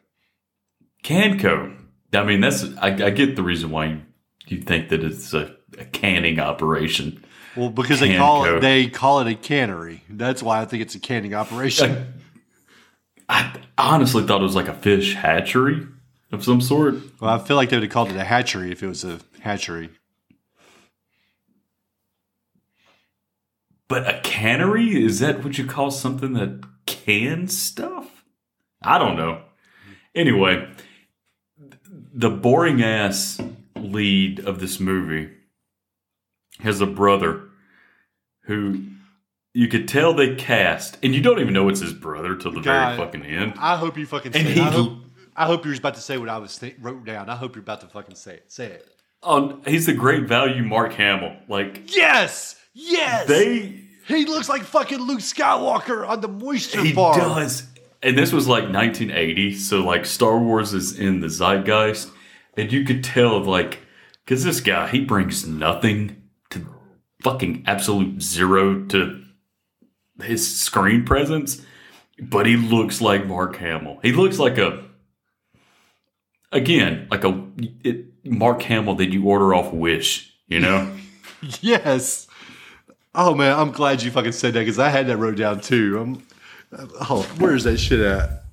Canco. I mean, that's I, I get the reason why you, you think that it's a, a canning operation. Well, because they call it they call it a cannery. That's why I think it's a canning operation. *laughs* I honestly thought it was like a fish hatchery of some sort. well, I feel like they would have called it a hatchery if it was a hatchery. But a cannery is that what you call something that cans stuff? I don't know. Anyway, the boring ass lead of this movie has a brother who you could tell they cast, and you don't even know it's his brother till the God. very fucking end. I hope you fucking say And it. he- I hope, I hope you're about to say what I was th- wrote down. I hope you're about to fucking say it. Say it. Oh, he's the great value Mark Hamill. Like Yes, yes. they, he looks like fucking Luke Skywalker on the moisture he farm. does. And this was like 1980, so like Star Wars is in the zeitgeist, and you could tell like because this guy he brings nothing to fucking absolute zero to his screen presence, but he looks like Mark Hamill. He looks like a again like a it, Mark Hamill that you order off Wish, you know. *laughs* Yes. Oh man, I'm glad you fucking said that because I had that wrote down too. I'm, oh, where's that shit at?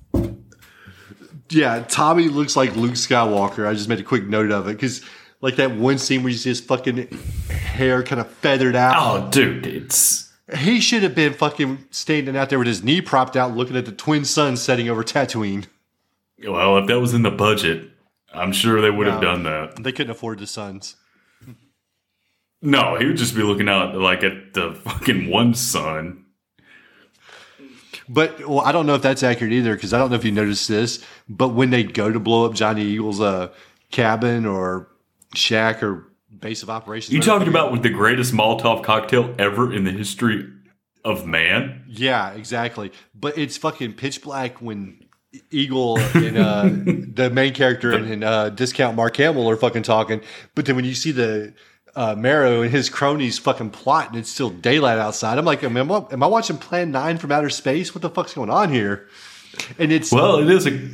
Yeah, Tommy looks like Luke Skywalker. I just made a quick note of it because, like that one scene where you see his fucking hair kind of feathered out. oh, dude, it's He should have been fucking standing out there with his knee propped out, looking at the twin suns setting over Tatooine. well, if that was in the budget, I'm sure they would have done that. They couldn't afford the suns. No, he would just be looking out like at the fucking one sun. But well, I don't know if that's accurate either because I don't know if you noticed this. But when they go to blow up Johnny Eagle's uh, cabin or shack or base of operations, You talking about with the greatest Molotov cocktail ever in the history of man? Yeah, exactly. But it's fucking pitch black when Eagle *laughs* and uh, the main character and, and uh, discount Mark Hamill are fucking talking. But then when you see the uh, Morrow and his cronies fucking plot, and it's still daylight outside. I'm like, am I, am I watching Plan Nine from outer space? What the fuck's going on here? And it's Well, it is a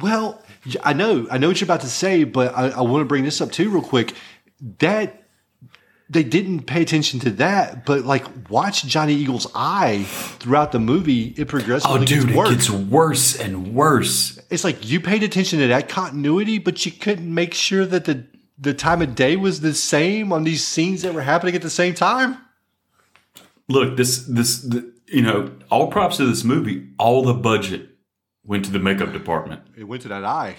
well, I know, I know what you're about to say, but I, I want to bring this up too, real quick. That they didn't pay attention to that, but like watch Johnny Eagle's eye throughout the movie. It progressively oh, dude, gets it worse. gets worse and worse. it's like you paid attention to that continuity, but you couldn't make sure that the the time of day was the same on these scenes that were happening at the same time. Look, this this the, you know, all props to this movie. All the budget went to the makeup department. It went to that eye.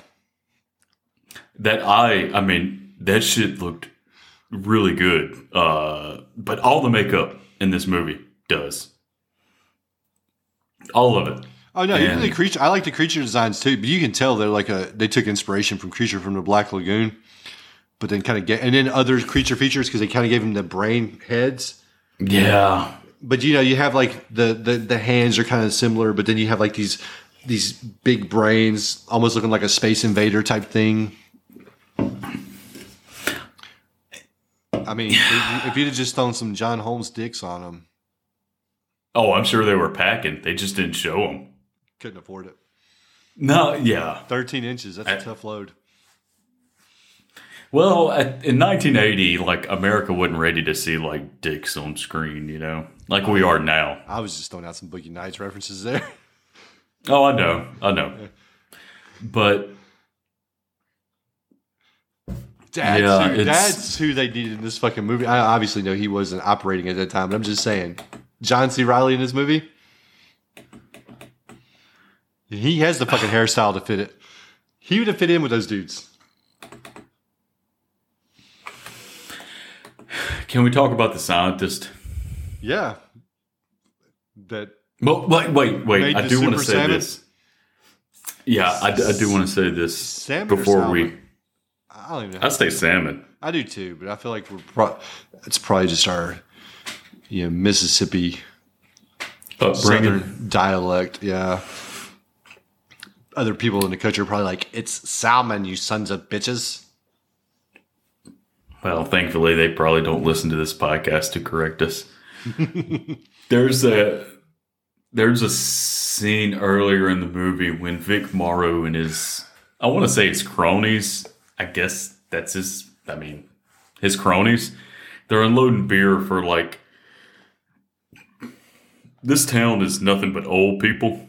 That eye, I mean, that shit looked really good. Uh, but all the makeup in this movie does. All of it. Oh no, even the creature. I like the creature designs too, but you can tell they're like a they took inspiration from Creature from the Black Lagoon, but then kind of get and then other creature features because they kind of gave them the brain heads. Yeah. But you know, you have like the the the hands are kind of similar, but then you have like these these big brains, almost looking like a space invader type thing. I mean, if, you'd have just thrown some John Holmes dicks on them, Oh, I'm sure they were packing. They just didn't show them. couldn't afford it. No, yeah. Thirteen inches—that's a I- tough load. Well, at, in 1980, like America wasn't ready to see like dicks on screen, you know, like we are now. I was just throwing out some Boogie Nights references there. Oh, I know, I know. But That's, Yeah, who, that's who they needed in this fucking movie. I obviously know he wasn't operating at that time, but I'm just saying, John C. Reilly in this movie, he has the fucking hairstyle to fit it. He would have fit in with those dudes. can we talk about the scientist? Yeah, that Well, wait, wait, wait. I do want to say salmon? this. Yeah, I do want to say this Salmon before we. I don't even know. I say salmon. I do too, but I feel like we're pro- it's probably just our you know Mississippi Upbringing. southern dialect. Yeah. Other people in the country are probably like, "It's salmon, you sons of bitches." Well, thankfully, they probably don't listen to this podcast to correct us. *laughs* there's a there's a scene earlier in the movie when Vic Morrow and his I want to say his cronies. I guess that's his. I mean, his cronies. They're unloading beer for like. This town is nothing but old people,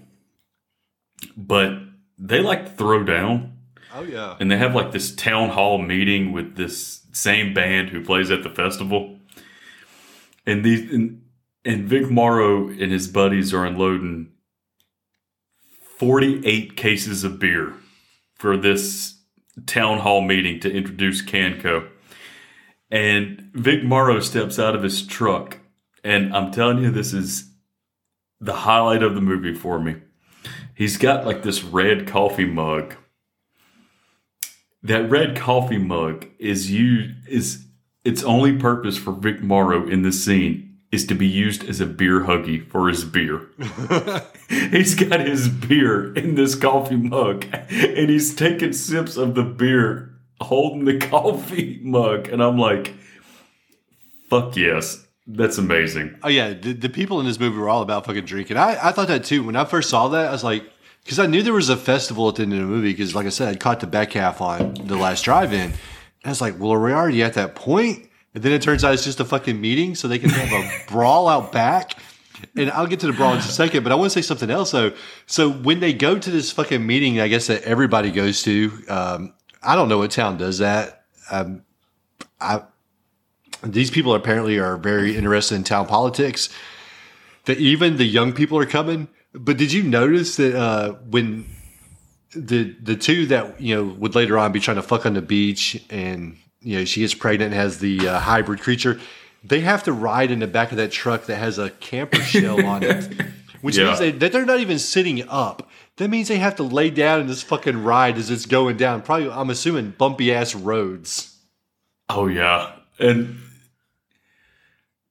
but they like to throw down Oh yeah. and they have like this town hall meeting with this same band who plays at the festival. And these and, and Vic Morrow and his buddies are unloading 48 cases of beer for this town hall meeting to introduce Canco. And Vic Morrow steps out of his truck, and I'm telling you, this is the highlight of the movie for me. He's got like this red coffee mug that red coffee mug is you is its only purpose for Vic Morrow in this scene is to be used as a beer huggy for his beer. *laughs* he's got his beer in this coffee mug and he's taking sips of the beer holding the coffee mug and I'm like fuck yes that's amazing Oh yeah, the, the people in this movie were all about fucking drinking. I, I thought that too. When I first saw that, I was like, because I knew there was a festival at the end of the movie. Because like I said, I caught the back half on the last drive-in. I was like, well, are we already at that point? And then it turns out it's just a fucking meeting, so they can have a *laughs* brawl out back. And I'll get to the brawl in a second, but I want to say something else though. So when they go to this fucking meeting, I guess that everybody goes to. Um, I don't know what town does that. Um, I these people apparently are very interested in town politics. That even the young people are coming. But did you notice that uh, when the the two that you know would later on be trying to fuck on the beach, and you know she gets pregnant and has the uh, hybrid creature, they have to ride in the back of that truck that has a camper *laughs* shell on it, which Yeah. means they, that they're not even sitting up. That means they have to lay down in this fucking ride as it's going down. Probably, I'm assuming bumpy ass roads. Oh yeah, and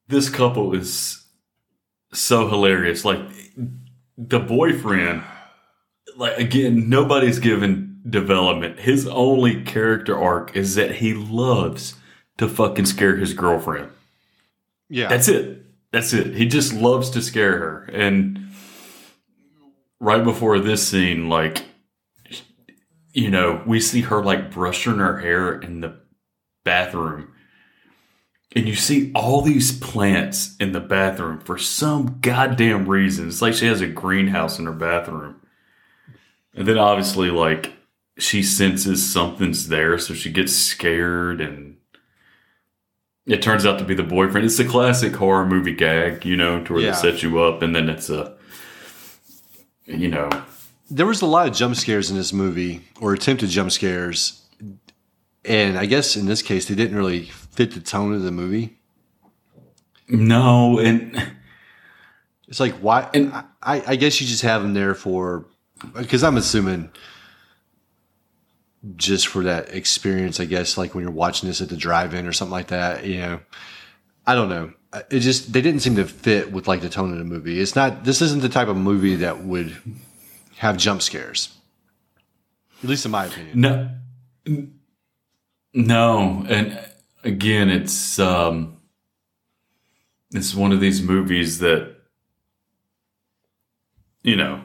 this couple is so hilarious. Like the boyfriend, like again, nobody's given development. His only character arc is that he loves to fucking scare his girlfriend. Yeah. That's it. That's it. He just loves to scare her. And right before this scene, like, you know, we see her like brushing her hair in the bathroom. And you see all these plants in the bathroom for some goddamn reason. It's like she has a greenhouse in her bathroom. And then obviously, like, she senses something's there, so she gets scared and it turns out to be the boyfriend. It's a classic horror movie gag, you know, to where Yeah. they set you up and then it's a, you know, there was a lot of jump scares in this movie, or attempted jump scares. And I guess in this case, they didn't really fit the tone of the movie. no, and It's like, why? And- I, I guess you just have them there for, because I'm assuming just for that experience, I guess, like when you're watching this at the drive in or something like that, you know. I don't know. It just, they didn't seem to fit with like the tone of the movie. It's not, this isn't the type of movie that would have jump scares. At least in my opinion. no, no, and again, it's um, it's one of these movies that, you know,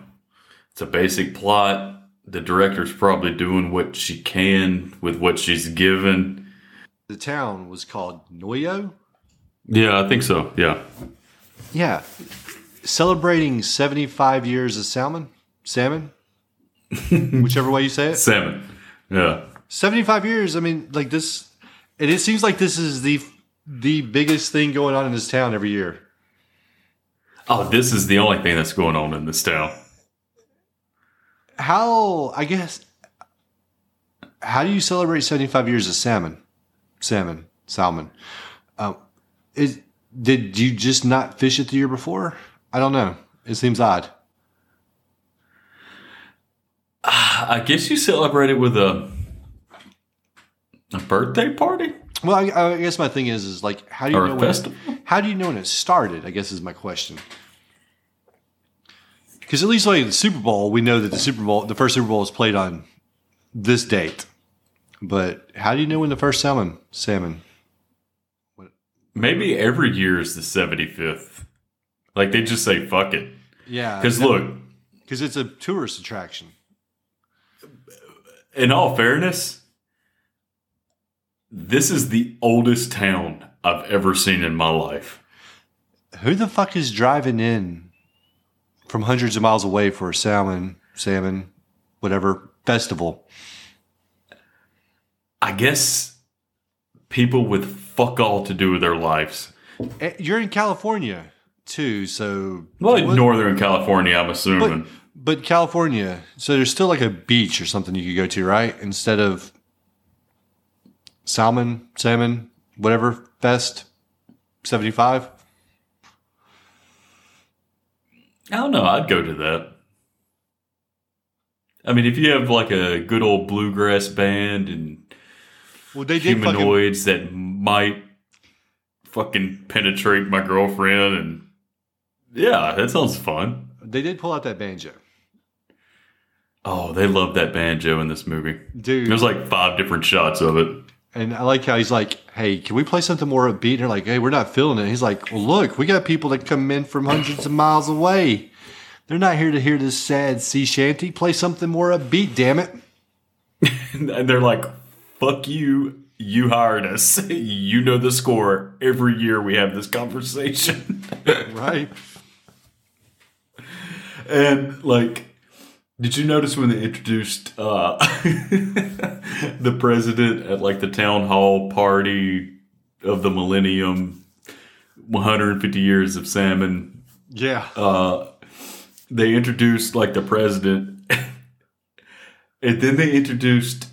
it's a basic plot. The director's probably doing what she can with what she's given. The town was called Noyo. Yeah, I think so. Yeah. Yeah. Celebrating 75 years of salmon, salmon, *laughs* whichever way you say it. Salmon. Yeah. 75 years. I mean, like this, and it seems like this is the the biggest thing going on in this town every year. Oh, this is the only thing that's going on in this town. How, I guess, how do you celebrate 75 years of salmon? Salmon, salmon. Um, is, did you just not fish it the year before? I don't know. It seems odd. I guess you celebrate it with a a birthday party Well, I, I guess my thing is, is like, how do you or know when? festival. How do you know when it started? I guess is my question. Because at least like the Super Bowl, we know that the Super Bowl, the first Super Bowl was played on this date. But how do you know when the first salmon salmon? Maybe every year is the seventy fifth. Like they just say fuck it. Yeah, Because look, because it's a tourist attraction. in all fairness, this is the oldest town I've ever seen in my life. Who the fuck is driving in from hundreds of miles away for a salmon, salmon, whatever festival? I guess people with fuck all to do with their lives. Eh, You're in California too, so Well, like Northern California, I'm assuming. But, but California, so there's still like a beach or something you could go to, right? Instead of salmon, salmon, whatever fest, seventy five. I don't know. I'd go to that. I mean, if you have like a good old bluegrass band and Well, they did fucking, humanoids that might fucking penetrate my girlfriend, and yeah, that sounds fun. they did pull out that banjo, Oh, they love that banjo in this movie. dude. There's like five different shots of it. And I like how he's like, "Hey, can we play something more upbeat?" And they're like, "Hey, we're not feeling it." He's like, "Well, look, we got people that come in from hundreds of miles away. They're not here to hear this sad sea shanty. Play something more upbeat, damn it." *laughs* And they're like, fuck you. You hired us. *laughs* You know the score. Every year we have this conversation. *laughs* Right? And like, did you notice when they introduced uh, *laughs* the president at like the town hall party of the millennium, 150 years of salmon? Yeah. They introduced like the president, *laughs* and then they introduced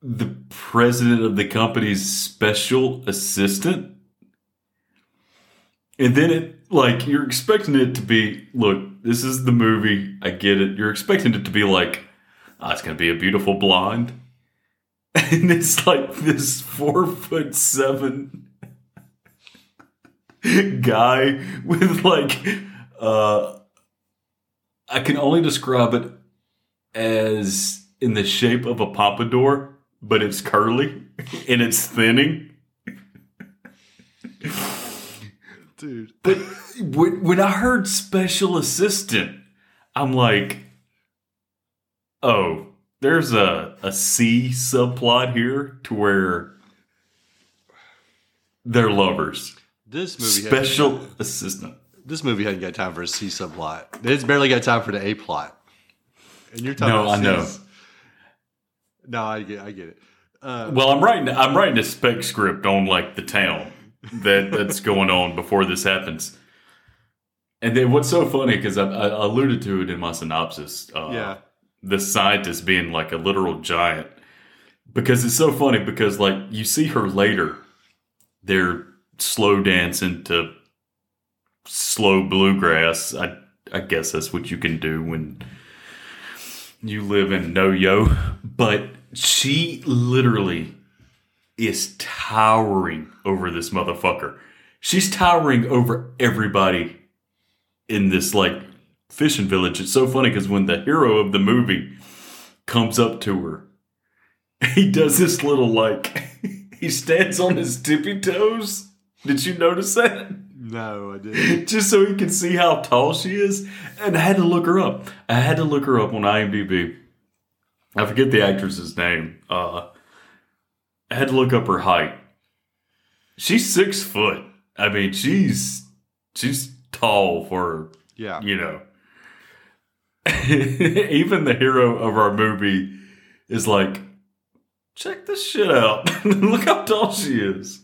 the president of the company's special assistant. And then it like you're expecting it to be look, this is the movie, I get it. You're expecting it to be like, oh, it's gonna be a beautiful blonde. *laughs* And it's like this four foot seven *laughs* guy with like uh I can only describe it as in the shape of a pompadour but it's curly *laughs* and it's thinning. Dude. But when, when I heard special assistant, I'm like, oh, there's a, a C subplot here to where they're lovers. This movie, had, Special assistant. this movie hadn't got time for a C subplot. It's barely got time for the A plot. And you're talking No, about I know. No, I get, I get it. Uh, Well, I'm writing I'm writing a spec script on like the town that that's going on before this happens. And then what's so funny because I, I alluded to it in my synopsis. Uh, yeah, the scientist being like a literal giant because it's so funny because like you see her later they're slow dancing to slow bluegrass i i guess that's what you can do when you live in Noyo but she literally is towering over this motherfucker she's towering over everybody in this like fishing village. It's so funny because when the hero of the movie comes up to her, *laughs* he does this little like *laughs* he stands on his tippy toes. Did you notice that? no, I didn't. *laughs* Just so he can see how tall she is. And I had to look her up. I had to look her up on IMDb. I forget the actress's name. Uh, I had to look up her height. She's six foot. I mean, she's she's tall for Yeah, you know. *laughs* Even the hero of our movie is like, check this shit out. *laughs* Look how tall she is.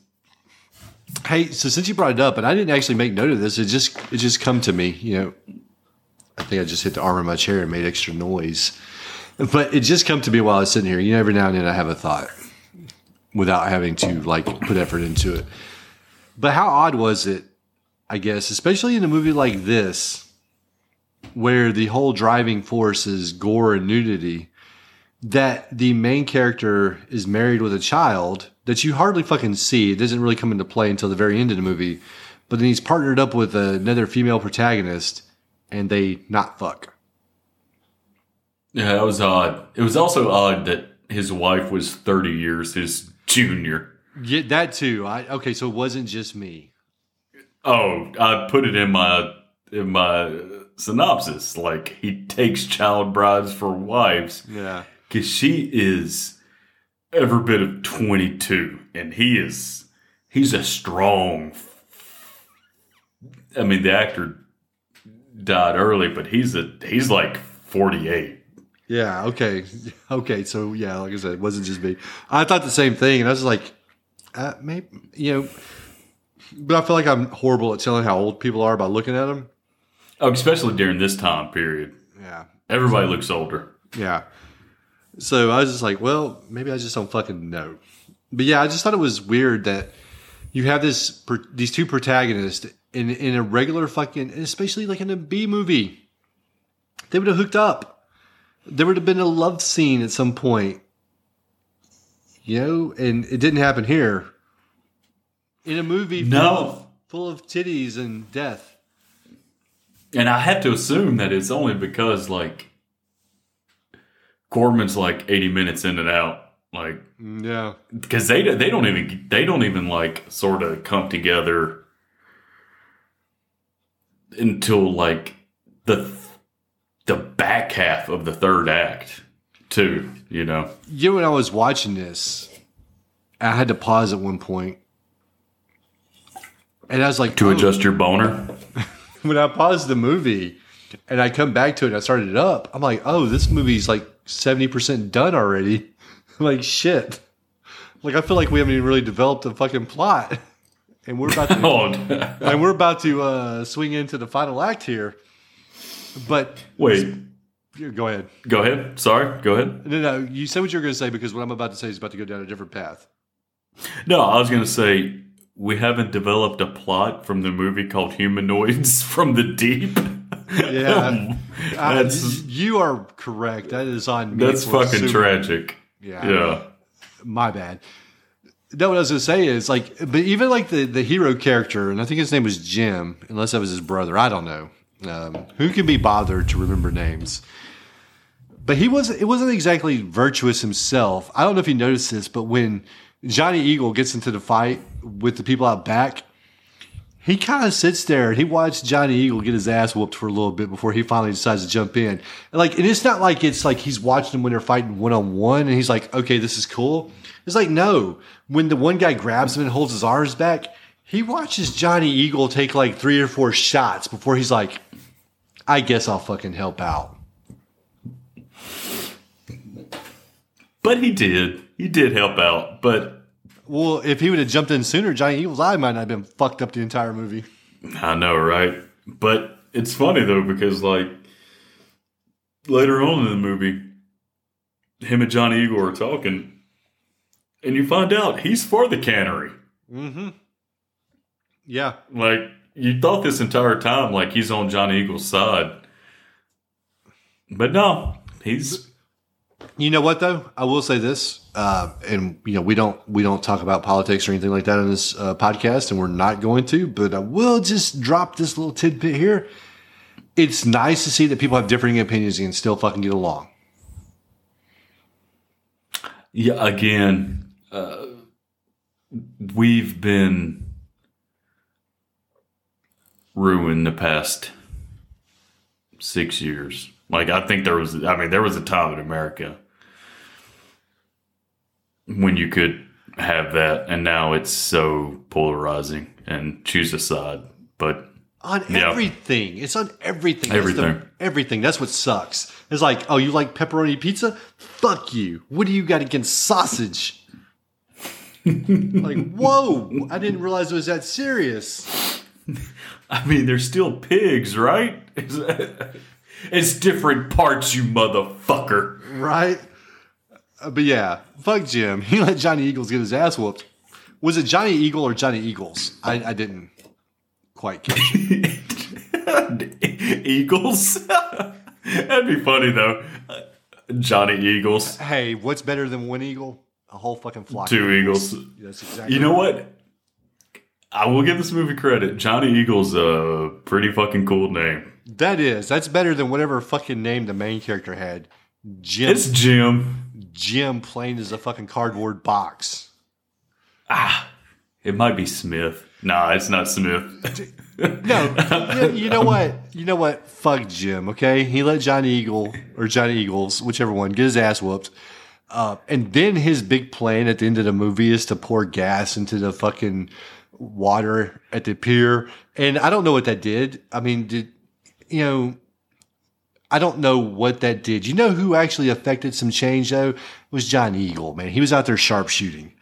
Hey, so since you brought it up, and I didn't actually make note of this, it just it just come to me. You know, I think I just hit the arm of my chair and made extra noise. But it just come to me while I was sitting here. You know, every now and then I have a thought without having to like put effort into it. But how odd was it? I guess, especially in a movie like this, where the whole driving force is gore and nudity, that the main character is married with a child that you hardly fucking see. It doesn't really come into play until the very end of the movie. But then he's partnered up with another female protagonist and they not fuck. Yeah, that was odd. It was also odd that his wife was 30 years his junior. Yeah, that too. I okay, so it wasn't just me. Oh, I put it in my in my synopsis. Like he takes child brides for wives Yeah. because she is every bit of 22 and he is he's a strong i mean the actor died early but he's a he's like 48 Yeah, okay. *laughs* Okay, so yeah, like I said, it wasn't just me. I thought the same thing and I was like, uh, maybe you know, but I feel like I'm horrible at telling how old people are by looking at them. oh, especially during this time period Yeah. everybody looks older Yeah. So I was just like, well, maybe I just don't fucking know. But yeah, I just thought it was weird that you have this these two protagonists in in a regular fucking, especially like in a B movie. They would have hooked up. There would have been a love scene at some point. You know, and it didn't happen here. In a movie full, No. of, full of titties and death. and i have to assume that it's only because like Corman's like 80 minutes in and out like Mm, Yeah. because they they don't even they don't even like sort of come together until like the the back half of the third act too you know You know, when I was watching this, I had to pause at one point, and I was like, to oh. adjust your boner *laughs* When I paused the movie, and I come back to it, and I started it up. I'm like, oh, this movie's like seventy percent done already. *laughs* like shit. Like I feel like we haven't even really developed a fucking plot, *laughs* and we're about to oh and we're about to uh, swing into the final act here. But wait go ahead. go ahead sorry go ahead No, no, you said what you were going to say because what I'm about to say is about to go down a different path. no i was gonna say we haven't developed a plot from the movie called humanoids *laughs* from the deep Yeah, *laughs* um, I- That's- you are correct. That is on me. that's fucking assuming- tragic Yeah. yeah My bad. No, what I was gonna say is like, but even like the the hero character, and I think his name was Jim, unless that was his brother. I don't know. Um, who can be bothered to remember names? But he wasn't. It wasn't exactly virtuous himself. I don't know if you noticed this, but when Johnny Eagle gets into the fight with the people out back, he kind of sits there and he watched Johnny Eagle get his ass whooped for a little bit before he finally decides to jump in. And like, and it's not like it's like he's watching them when they're fighting one on one, and he's like, okay, this is cool. It's like no, when the one guy grabs him and holds his arms back, he watches Johnny Eagle take like three or four shots before he's like, I guess I'll fucking help out. But he did. He did help out. But Well, if he would have jumped in sooner, Johnny Eagle's eye might not have been fucked up the entire movie. I know, right? But it's funny though because like later on in the movie, him and Johnny Eagle are talking, and you find out he's for the cannery. Mm-hmm. Yeah. Like you thought this entire time, like he's on Johnny Eagle's side, but no, he's You know what though? I will say this, uh, and you know we don't we don't talk about politics or anything like that in this uh, podcast, and we're not going to. But I will just drop this little tidbit here. It's nice to see that people have differing opinions and still fucking get along. yeah. Again, uh, we've been ruined the past six years. Like I think there was, I mean, there was a time in America when you could have that, and now it's so polarizing and choose a side. But On Yeah. everything, it's on everything. That's the- Everything. everything. That's what sucks. It's like, oh, you like pepperoni pizza? Fuck you. What do you got against sausage? *laughs* like, whoa! I didn't realize it was that serious. *laughs* I mean, they're still pigs, right? *laughs* It's different parts, you motherfucker. right? Uh, but yeah, fuck Jim. *laughs* He let Johnny Eagles get his ass whooped. Was it Johnny Eagle or Johnny Eagles? I, I didn't quite catch it. *laughs* Eagles? That'd be funny though. Johnny Eagles, Hey, what's better than one eagle? A whole fucking flock. two of Eagles. That's exactly. You know what? I will give this movie credit. Johnny Eagles a pretty fucking cool name. that is. That's better than whatever fucking name the main character had. Jim. It's Jim. Jim plain as a fucking cardboard box. Ah, it might be Smith. Nah, it's not Smith. No, *laughs* you, know what? You know what? Fuck Jim. Okay, he let Johnny Eagle or Johnny Eagles, whichever one, get his ass whooped. Uh, and then his big plan at the end of the movie is to pour gas into the fucking water at the pier. And I don't know what that did. I mean, did you know? I don't know what that did. You know who actually affected some change though? It was John Eagle, man. He was out there sharpshooting.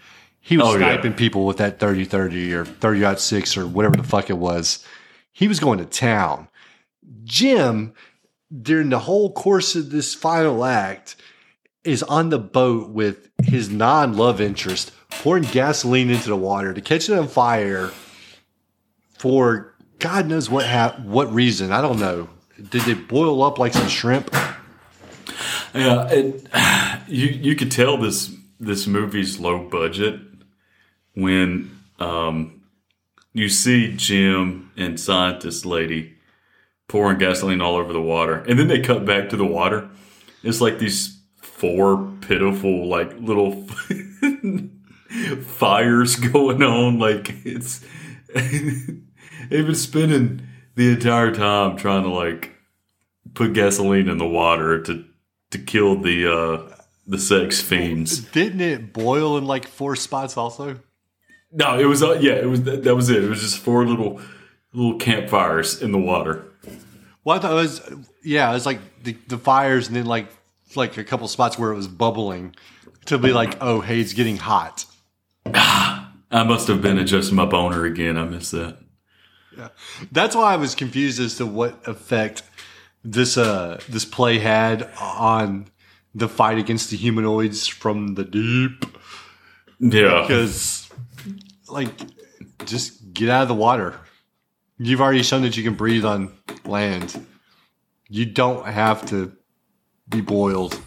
He was Oh, yeah. sniping people with that 30 30 or 30 6 or whatever the fuck it was. He was going to town. Jim, during the whole course of this final act, is on the boat with his non love interest, pouring gasoline into the water to catch it on fire for God knows what hap- what reason. I don't know. Did they boil up like some shrimp? Yeah, it, *sighs* you you could tell this this movie's low budget when um, you see Jim and scientist lady pouring gasoline all over the water, and then they cut back to the water. It's like these four pitiful like little *laughs* fires *laughs* going on. Like it's *laughs* they've been spending the entire time trying to like put gasoline in the water to to kill the uh the sex fiends. Didn't it boil in like four spots also? No, it was uh, yeah, it was that, that was it. It was just four little little campfires in the water. Well, I thought it was yeah, it was like the, the fires and then like like a couple spots where it was bubbling to be like, oh, hey, it's getting hot. *sighs* I must have been adjusting my boner again. I missed that. Yeah. That's why I was confused as to what effect this uh this play had on the fight against the humanoids from the deep. Yeah, Because like just get out of the water. You've already shown that you can breathe on land. You don't have to be boiled.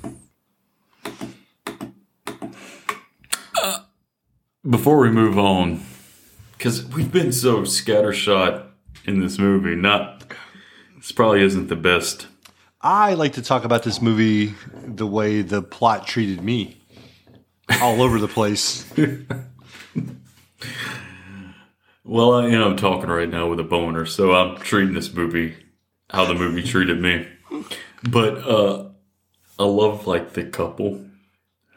Before we move on, because we've been so scattershot in this movie, not this probably isn't the best I like to talk about this movie the way the plot treated me, all over the place. *laughs* Well, I am talking right now with a boner, so I'm treating this movie how the movie treated me. But uh I love like the couple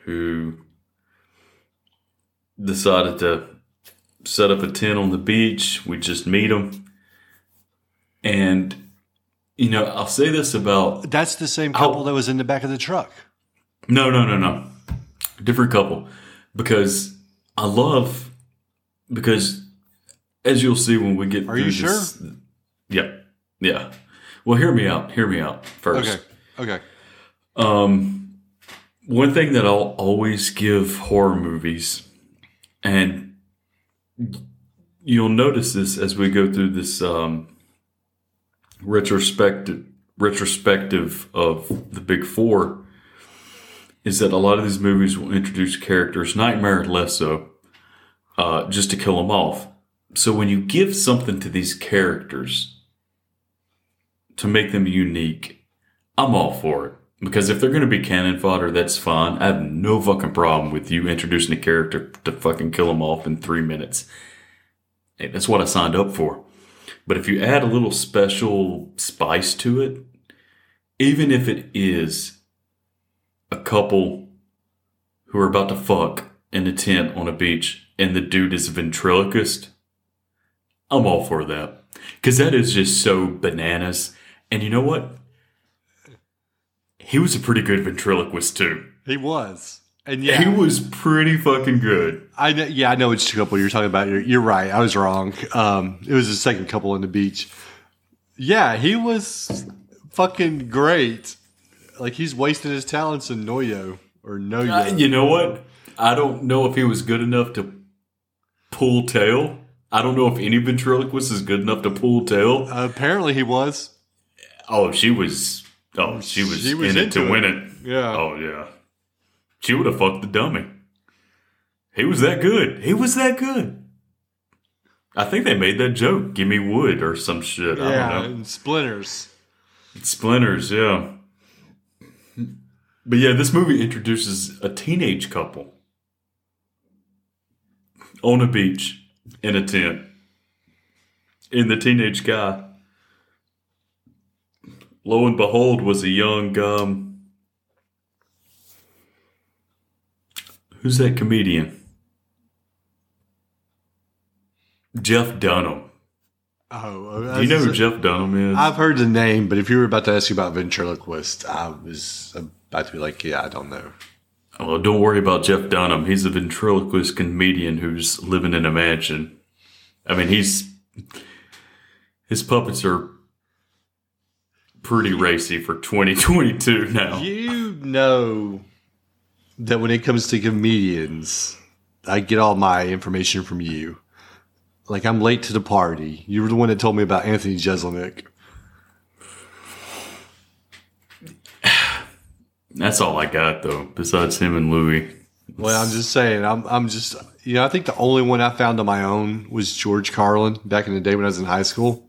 who decided to set up a tent on the beach. We just meet them, and you know I'll say this about That's the same couple that was in the back of the truck. no, no, no, no. Different couple. Because I love because as you'll see when we get Are through you this, Yeah. Yeah. Well hear me out. Hear me out first. Okay. Okay. Um one thing that I'll always give horror movies and you'll notice this as we go through this um retrospective retrospective of the big four is that a lot of these movies will introduce characters, Nightmare less so, uh, just to kill them off. So when you give something to these characters to make them unique, I'm all for it. Because if they're going to be cannon fodder, that's fine. I have no fucking problem with you introducing a character to fucking kill them off in three minutes. Hey, that's what I signed up for. But if you add a little special spice to it, even if it is a couple who are about to fuck in a tent on a beach and the dude is a ventriloquist, I'm all for that. Because that is just so bananas. And you know what? He was a pretty good ventriloquist too. He was. And yeah, He was pretty fucking good. I know, yeah, I know which couple you're talking about. You're, you're right. I was wrong. Um, it was the second couple on the beach. Yeah, he was fucking great. Like he's wasting his talents in Noyo or Noyo. Uh, you know what? I don't know if he was good enough to pull tail. I don't know if any ventriloquist is good enough to pull tail. apparently he was. Oh, she was. Oh, she was, She was in it to it. win it. Yeah. Oh yeah. She would have fucked the dummy. He was that good. He was that good. I think they made that joke. Give me wood or some shit. I yeah, don't know. and splinters. Splinters, yeah. But yeah, this movie introduces a teenage couple on a beach in a tent. And the teenage guy, lo and behold, was a young um Who's that comedian? Jeff Dunham. Oh, Do you know who Jeff Dunham is? I've heard the name, but if you were about to ask me about ventriloquist, I was about to be like, yeah, I don't know. Well, don't worry about Jeff Dunham. He's a ventriloquist comedian who's living in a mansion. I mean, he's his puppets are pretty racy for 2022 now. You know that when it comes to comedians, I get all my information from you. Like I'm late to the party. You were the one that told me about Anthony Jeselnik. That's all I got though. Besides him and Louis. Well, I'm just saying. I'm I'm just you know I think the only one I found on my own was George Carlin back in the day when I was in high school,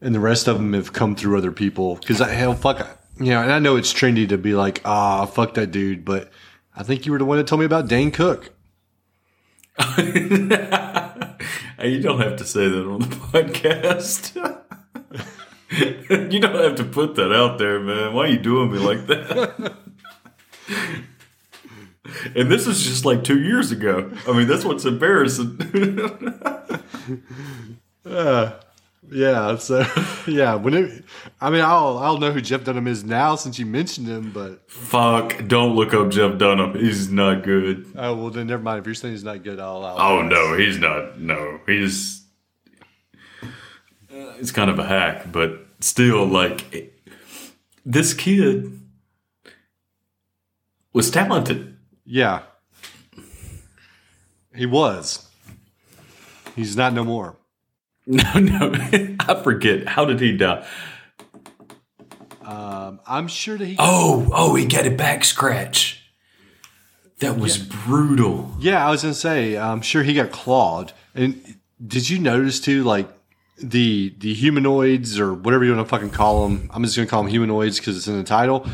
and the rest of them have come through other people because I hell fuck I- you know and I know it's trendy to be like ah fuck that dude, but I think you were the one that told me about Dane Cook. *laughs* You don't have to say that on the podcast. *laughs* you don't have to put that out there, man. Why are you doing me like that? *laughs* and this is just like two years ago. I mean, that's what's embarrassing. Yeah, so *laughs* yeah, when it, I mean, I'll I'll know who Jeff Dunham is now since you mentioned him, but Fuck, don't look up Jeff Dunham. He's not good. oh well, then never mind. If you're saying he's not good, I'll. I'll Oh, no, he's not. No, he's. uh, It's kind of a hack, but still, like, it- this kid was talented. Yeah, he was. He's not no more. No, no, *laughs* I forget. How did he die? Um, I'm sure that he. Oh, oh, he got a back scratch. That was brutal. Yeah, I was gonna say. I'm sure he got clawed. And did you notice too? Like the the humanoids or whatever you want to fucking call them. I'm just gonna call them humanoids because it's in the title.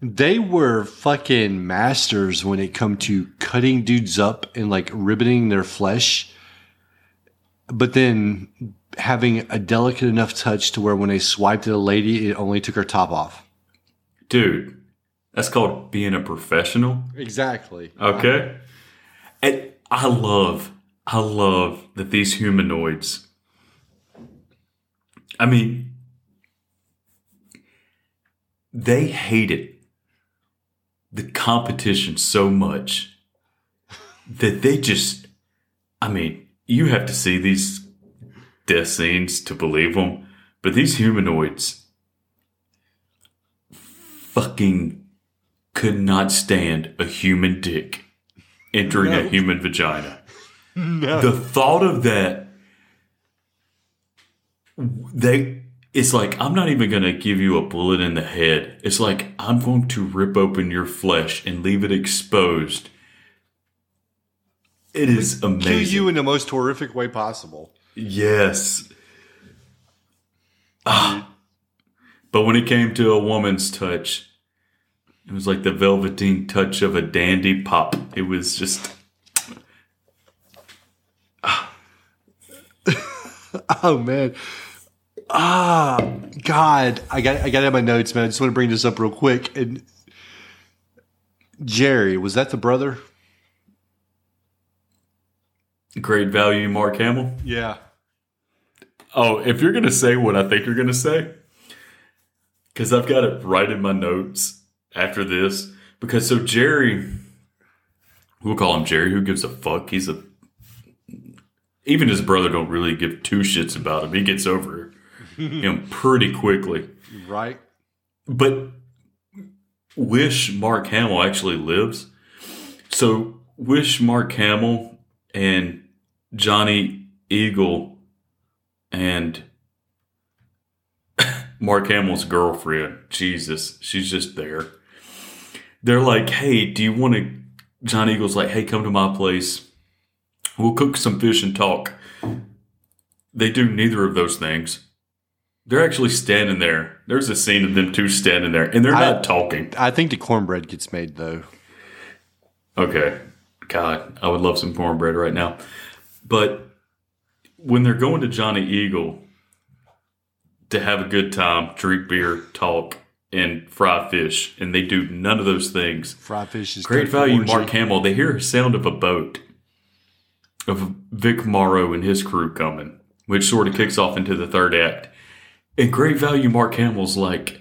They were fucking masters when it come to cutting dudes up and like ribboning their flesh, but then having a delicate enough touch to where when they swiped at a lady, it only took her top off. Dude, that's called being a professional. Exactly. Okay. And I love, I love that these humanoids, I mean, they hated the competition so much that they just, I mean, you have to see these death scenes to believe them, but these humanoids fucking could not stand a human dick entering a human vagina. No. The thought of that, they, it's like, I'm not even going to give you a bullet in the head. It's like, I'm going to rip open your flesh and leave it exposed. It is amazing. Kill you in the most horrific way possible. Yes. Ah. But when it came to a woman's touch, it was like the velveteen touch of a dandy pop. It was just *laughs* Oh man. Ah, God, I got I got it in my notes, man. I just want to bring this up real quick. And Jerry, was that the brother? Great value, Mark Hamill. Yeah. Oh, if you're gonna say what I think you're gonna say, because I've got it right in my notes after this. Because so Jerry, we'll call him Jerry. Who gives a fuck? He's a even his brother don't really give two shits about him. He gets over *laughs* him pretty quickly. Right. But wish Mark Hamill actually lives. So wish Mark Hamill and Johnny Eagle and Mark Hamill's girlfriend. Jesus, she's just there. They're like, hey, do you want to? John Eagle's like, hey, come to my place. We'll cook some fish and talk. They do neither of those things. They're actually standing there. There's a scene of them two standing there, and they're I- not talking. I think the cornbread gets made though. Okay. God, I would love some cornbread right now. But when they're going to Johnny Eagle to have a good time, drink beer, talk, and fry fish, and they do none of those things. Fried fish is Great value. Mark Hamill. They hear a sound of a boat of Vic Morrow and his crew coming, which sort of kicks off into the third act. And great value, Mark Hamill's like,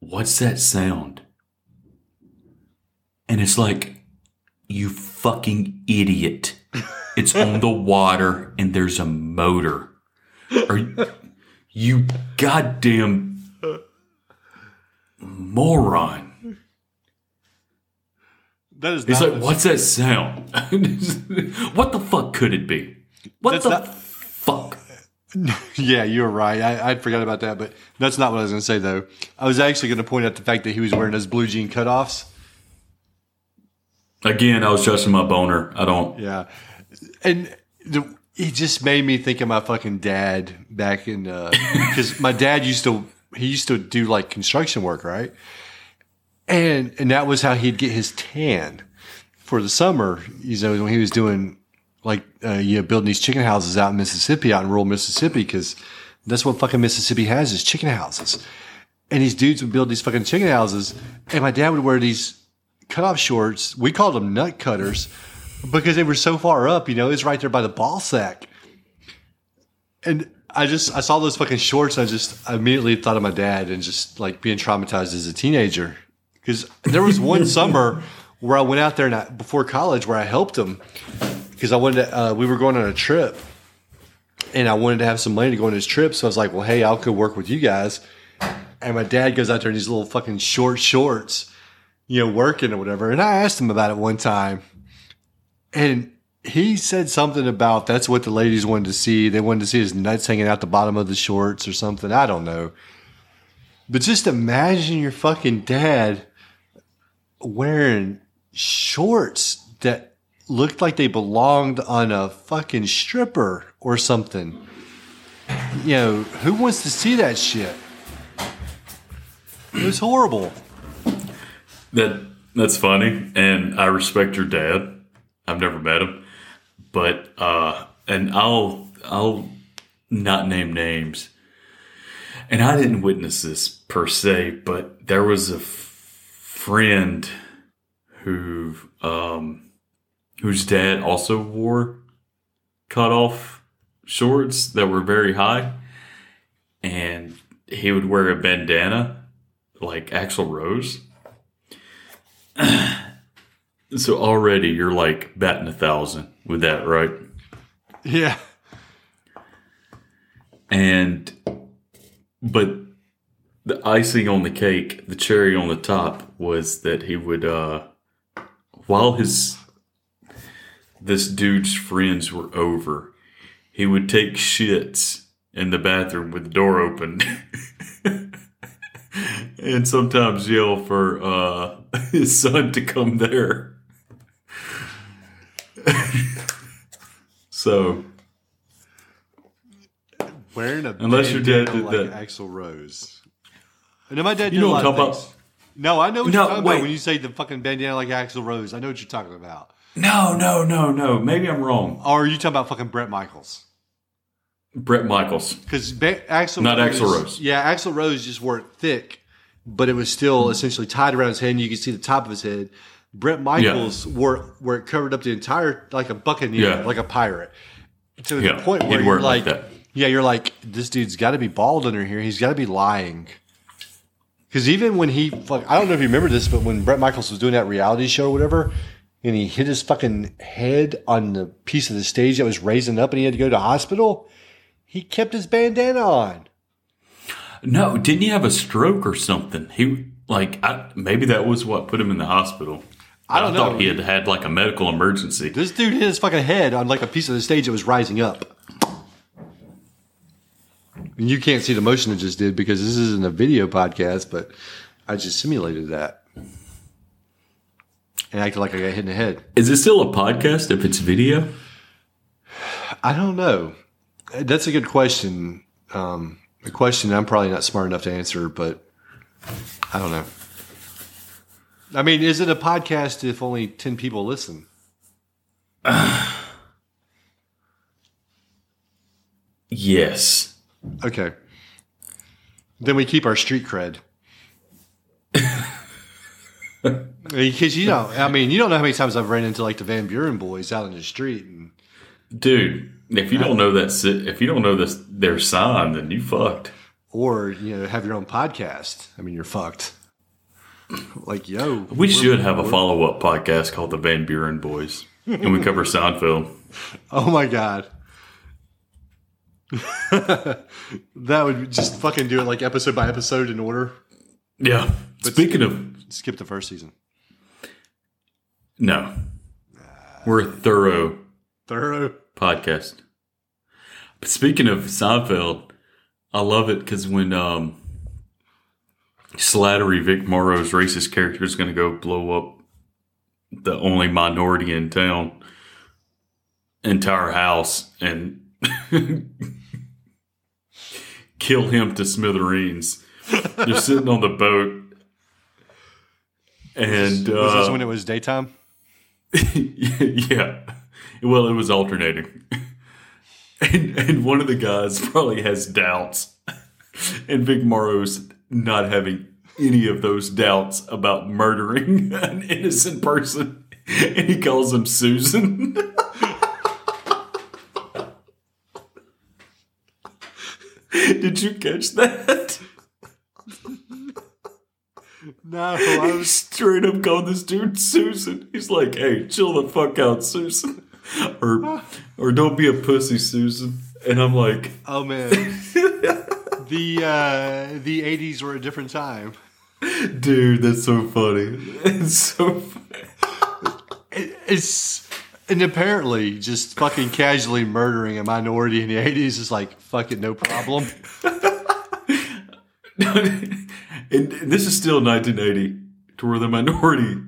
What's that sound? And it's like, You fucking idiot. *laughs* It's on the *laughs* water and there's a motor. Are you, you goddamn moron. That is He's like, what's that sound? *laughs* what the fuck could it be? What That's the not- fuck? *laughs* Yeah, you're right. I, I forgot about that, but that's not what I was going to say, though. I was actually going to point out the fact that he was wearing those blue jean cutoffs. Again, I was trusting my boner. I don't. Yeah, and the, it just made me think of my fucking dad back in *laughs* because my dad used to he used to do like construction work, right? And and that was how he'd get his tan for the summer. You know, when he was doing like uh, you know building these chicken houses out in Mississippi, out in rural Mississippi, because that's what fucking Mississippi has is chicken houses. And these dudes would build these fucking chicken houses, and my dad would wear these cutoff shorts. We called them nut cutters because they were so far up. You know, it was right there by the ball sack. And I just I saw those fucking shorts. And I just immediately thought of my dad and just like being traumatized as a teenager. Because there was one *laughs* summer where I went out there and I, before college where I helped him because I wanted to. Uh, we were going on a trip, and I wanted to have some money to go on this trip. So I was like, "Well, hey, I'll go work with you guys." And my dad goes out there in these little fucking short shorts, you know, working or whatever. And I asked him about it one time, and he said something about that's what the ladies wanted to see. They wanted to see his nuts hanging out the bottom of the shorts or something. I don't know. But just imagine your fucking dad wearing shorts that looked like they belonged on a fucking stripper or something. you know, who wants to see that shit? It was horrible. That that's funny, and I respect your dad. I've never met him, but uh, and I'll I'll not name names. And I didn't witness this per se, but there was a f- friend who um whose dad also wore cut off shorts that were very high, and he would wear a bandana like Axl Rose. *clears throat* so already you're like batting a thousand with that, right? Yeah. And but the icing on the cake, the cherry on the top was that he would uh while his this dude's friends were over, he would take shits in the bathroom with the door open. *laughs* and sometimes yell for uh *laughs* his son to come there. *laughs* so Wearing a Unless your dad did like that. Axl Rose. Know my dad did You know what I'm talking things. No, I know what No, you're talking wait. about when you say the fucking bandana like Axl Rose. I know what you're talking about. No, no, no, no. Maybe I'm wrong. Or are you talking about fucking Bret Michaels? Bret Michaels. Because Axl Not Axl Rose. Yeah, Axl Rose just wore it thick, but it was still essentially tied around his head, and you could see the top of his head. Bret Michaels wore it where it covered up the entire like a buccaneer, Yeah. like a pirate, to Yeah, the point where you're like like, yeah, you're like, this dude's got to be bald under here. He's got to be lying. Because even when he, fuck, I don't know if you remember this, but when Bret Michaels was doing that reality show or whatever, and he hit his fucking head on the piece of the stage that was raising up, and he had to go to hospital, he kept his bandana on. No, didn't he have a stroke or something? He like I, maybe that was what put him in the hospital. I don't know. thought he had had like a medical emergency. This dude hit his fucking head on like a piece of the stage that was rising up. And you can't see the motion it just did because this isn't a video podcast, but I just simulated that. And acted like I got hit in the head. Is it still a podcast if it's video? I don't know. That's a good question. Um, a question I'm probably not smart enough to answer, but I don't know. I mean, is it a podcast if only 10 people listen? *sighs* Yes. Okay. Then we keep our street cred. *laughs* Because you know, I mean, you don't know how many times I've ran into like the Van Buren boys out in the street, and Dude, if you don't know that if you don't know this their sign, then you fucked. or you know, have your own podcast. I mean, you're fucked. Like, yo, We should have a follow up podcast called the Van Buren Boys. And we cover Seinfeld. *laughs* oh my god, *laughs* that would just fucking do it like episode by episode in order. Yeah. Speaking of Skip the first season. no. We're a thorough Thorough. podcast. But speaking of Seinfeld, I love it because when um, Slattery Vic Morrow's racist character is going to go blow up the only minority in town entire house and *laughs* kill him to smithereens. They're sitting on the boat. And Was this uh, when it was daytime? *laughs* yeah. Well, it was alternating. *laughs* And, and one of the guys probably has doubts. And Vic Morrow's not having any of those doubts about murdering *laughs* an innocent person. And he calls him Susan. *laughs* Did you catch that? No, I He straight up called this dude Susan. He's like, "Hey, chill the fuck out, Susan," or or don't be a pussy, Susan. And I'm like, Oh man, the uh, the '80s were a different time. dude, that's so funny. It's so. Funny. It's and apparently just fucking casually murdering a minority in the '80s is like fucking no problem. *laughs* and this is still 1980, to where the minority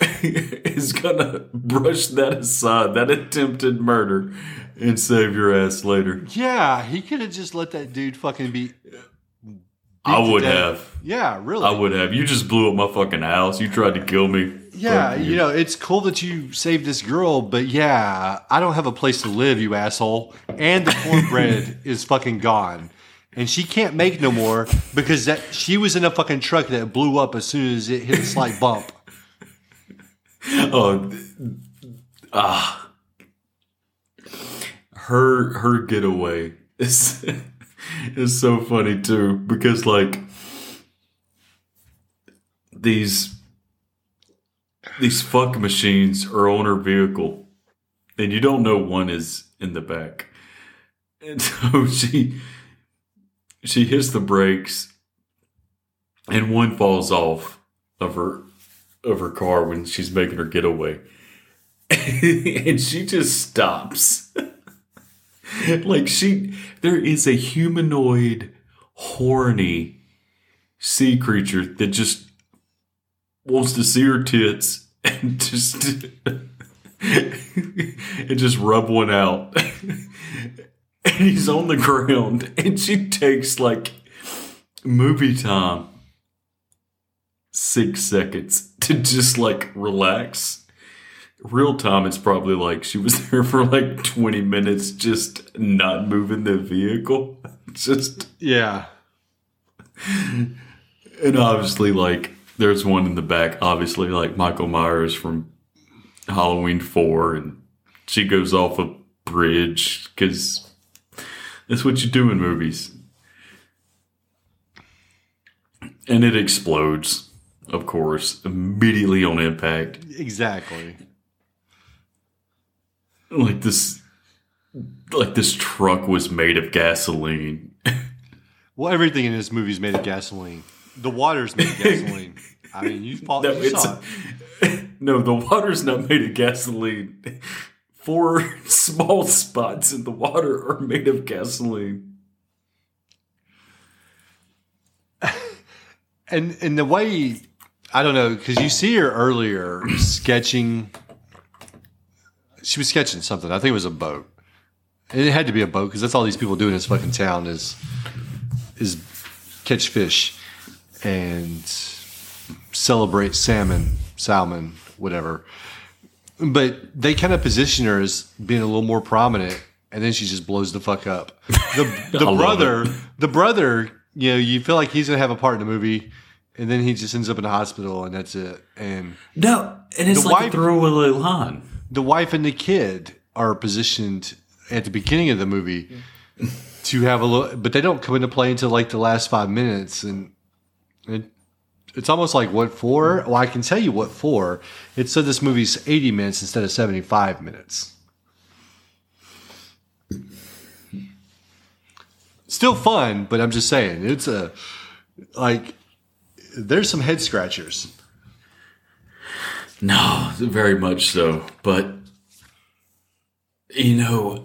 *laughs* is gonna brush that aside, that attempted murder, and save your ass later. Yeah, he could have just let that dude fucking be. I would death. have. Yeah, really. I would have. You just blew up my fucking house. You tried to kill me. Yeah, Fuck you know, it's cool that you saved this girl, but yeah, I don't have a place to live, you asshole. And the cornbread *laughs* is fucking gone. And she can't make no more because that she was in a fucking truck that blew up as soon as it hit a slight bump. *laughs* Oh, ah, her her getaway is *laughs* is so funny too because like these these fuck machines are on her vehicle, and you don't know one is in the back, *laughs* and so she she hits the brakes, and one falls off of her of her car when she's making her getaway. *laughs* and she just stops. *laughs* like she there is a humanoid horny sea creature that just wants to see her tits *laughs* and just *laughs* and just rub one out. and he's on the ground and she takes like movie time six seconds to just like relax. Real time, it's probably like she was *laughs* there for like 20 minutes just not moving the vehicle. *laughs* Just, Yeah. and obviously, like, there's one in the back, obviously, like Michael Myers from Halloween 4, and she goes off a bridge because that's what you do in movies. And it explodes, of course, immediately on impact. Exactly. Like this, like this truck was made of gasoline. *laughs* Well, everything in this movie is made of gasoline. The water's made of gasoline. I mean, you, *laughs* fought, No, you saw it. *laughs* no, the water's not made of gasoline. Four small spots in the water are made of gasoline. and and the way I don't know because you see her earlier sketching. She was sketching something. I think it was a boat. And it had to be a boat because that's all these people do in this fucking town is is catch fish and celebrate salmon, salmon, whatever. But they kind of position her as being a little more prominent, and then she just blows the fuck up. The *laughs* the brother, the brother, you know, you feel like he's gonna have a part in the movie, and then he just ends up in the hospital, and that's it. And No, and it's The like wife- a throwaway line. The wife and the kid are positioned at the beginning of the movie to have a little, but they don't come into play until like the last five minutes, and it, it's almost like what for? Well, I can tell you what for. It said this movie's eighty minutes instead of seventy-five minutes. Still fun, but I'm just saying it's a like there's some head scratchers. No, very much so. But you know,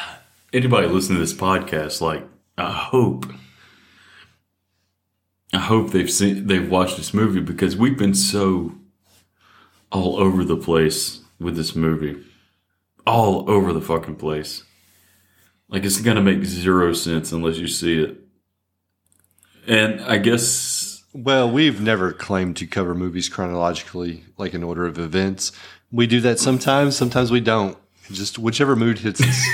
*sighs* anybody listening to this podcast, like, I hope, I hope they've seen, they've watched this movie because we've been so all over the place with this movie, all over the fucking place. Like it's gonna make zero sense unless you see it. And I guess Well, we've never claimed to cover movies chronologically, like in order of events. We do that sometimes, sometimes we don't. Just whichever mood hits us.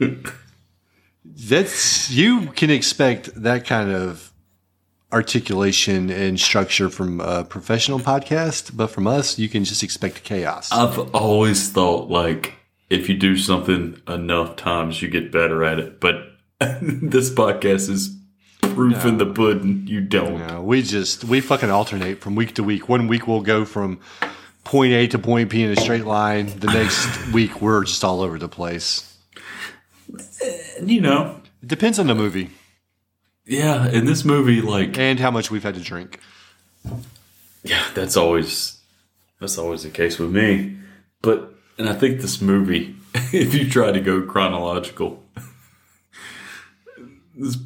*laughs* That's you can expect that kind of articulation and structure from a professional podcast, but from us, you can just expect chaos. I've always thought like if you do something enough times, you get better at it. But *laughs* this podcast is proof in the pudding. You don't. No, we just we fucking alternate from week to week. One week we'll go from point A to point B in a straight line. The next *laughs* week we're just all over the place. You know. It depends on the movie Yeah, in this movie, like and how much we've had to drink. yeah, that's always that's always the case with me. But and I think this movie, *laughs* if you try to go chronological, *laughs* this,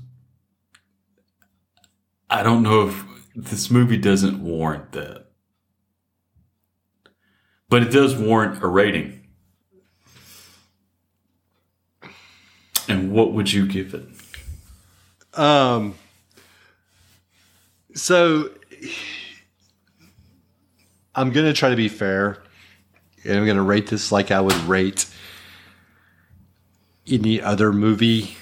I don't know if this movie doesn't warrant that. But it does warrant a rating. And what would you give it? Um. So I'm gonna try to be fair, and I'm gonna rate this like I would rate any other movie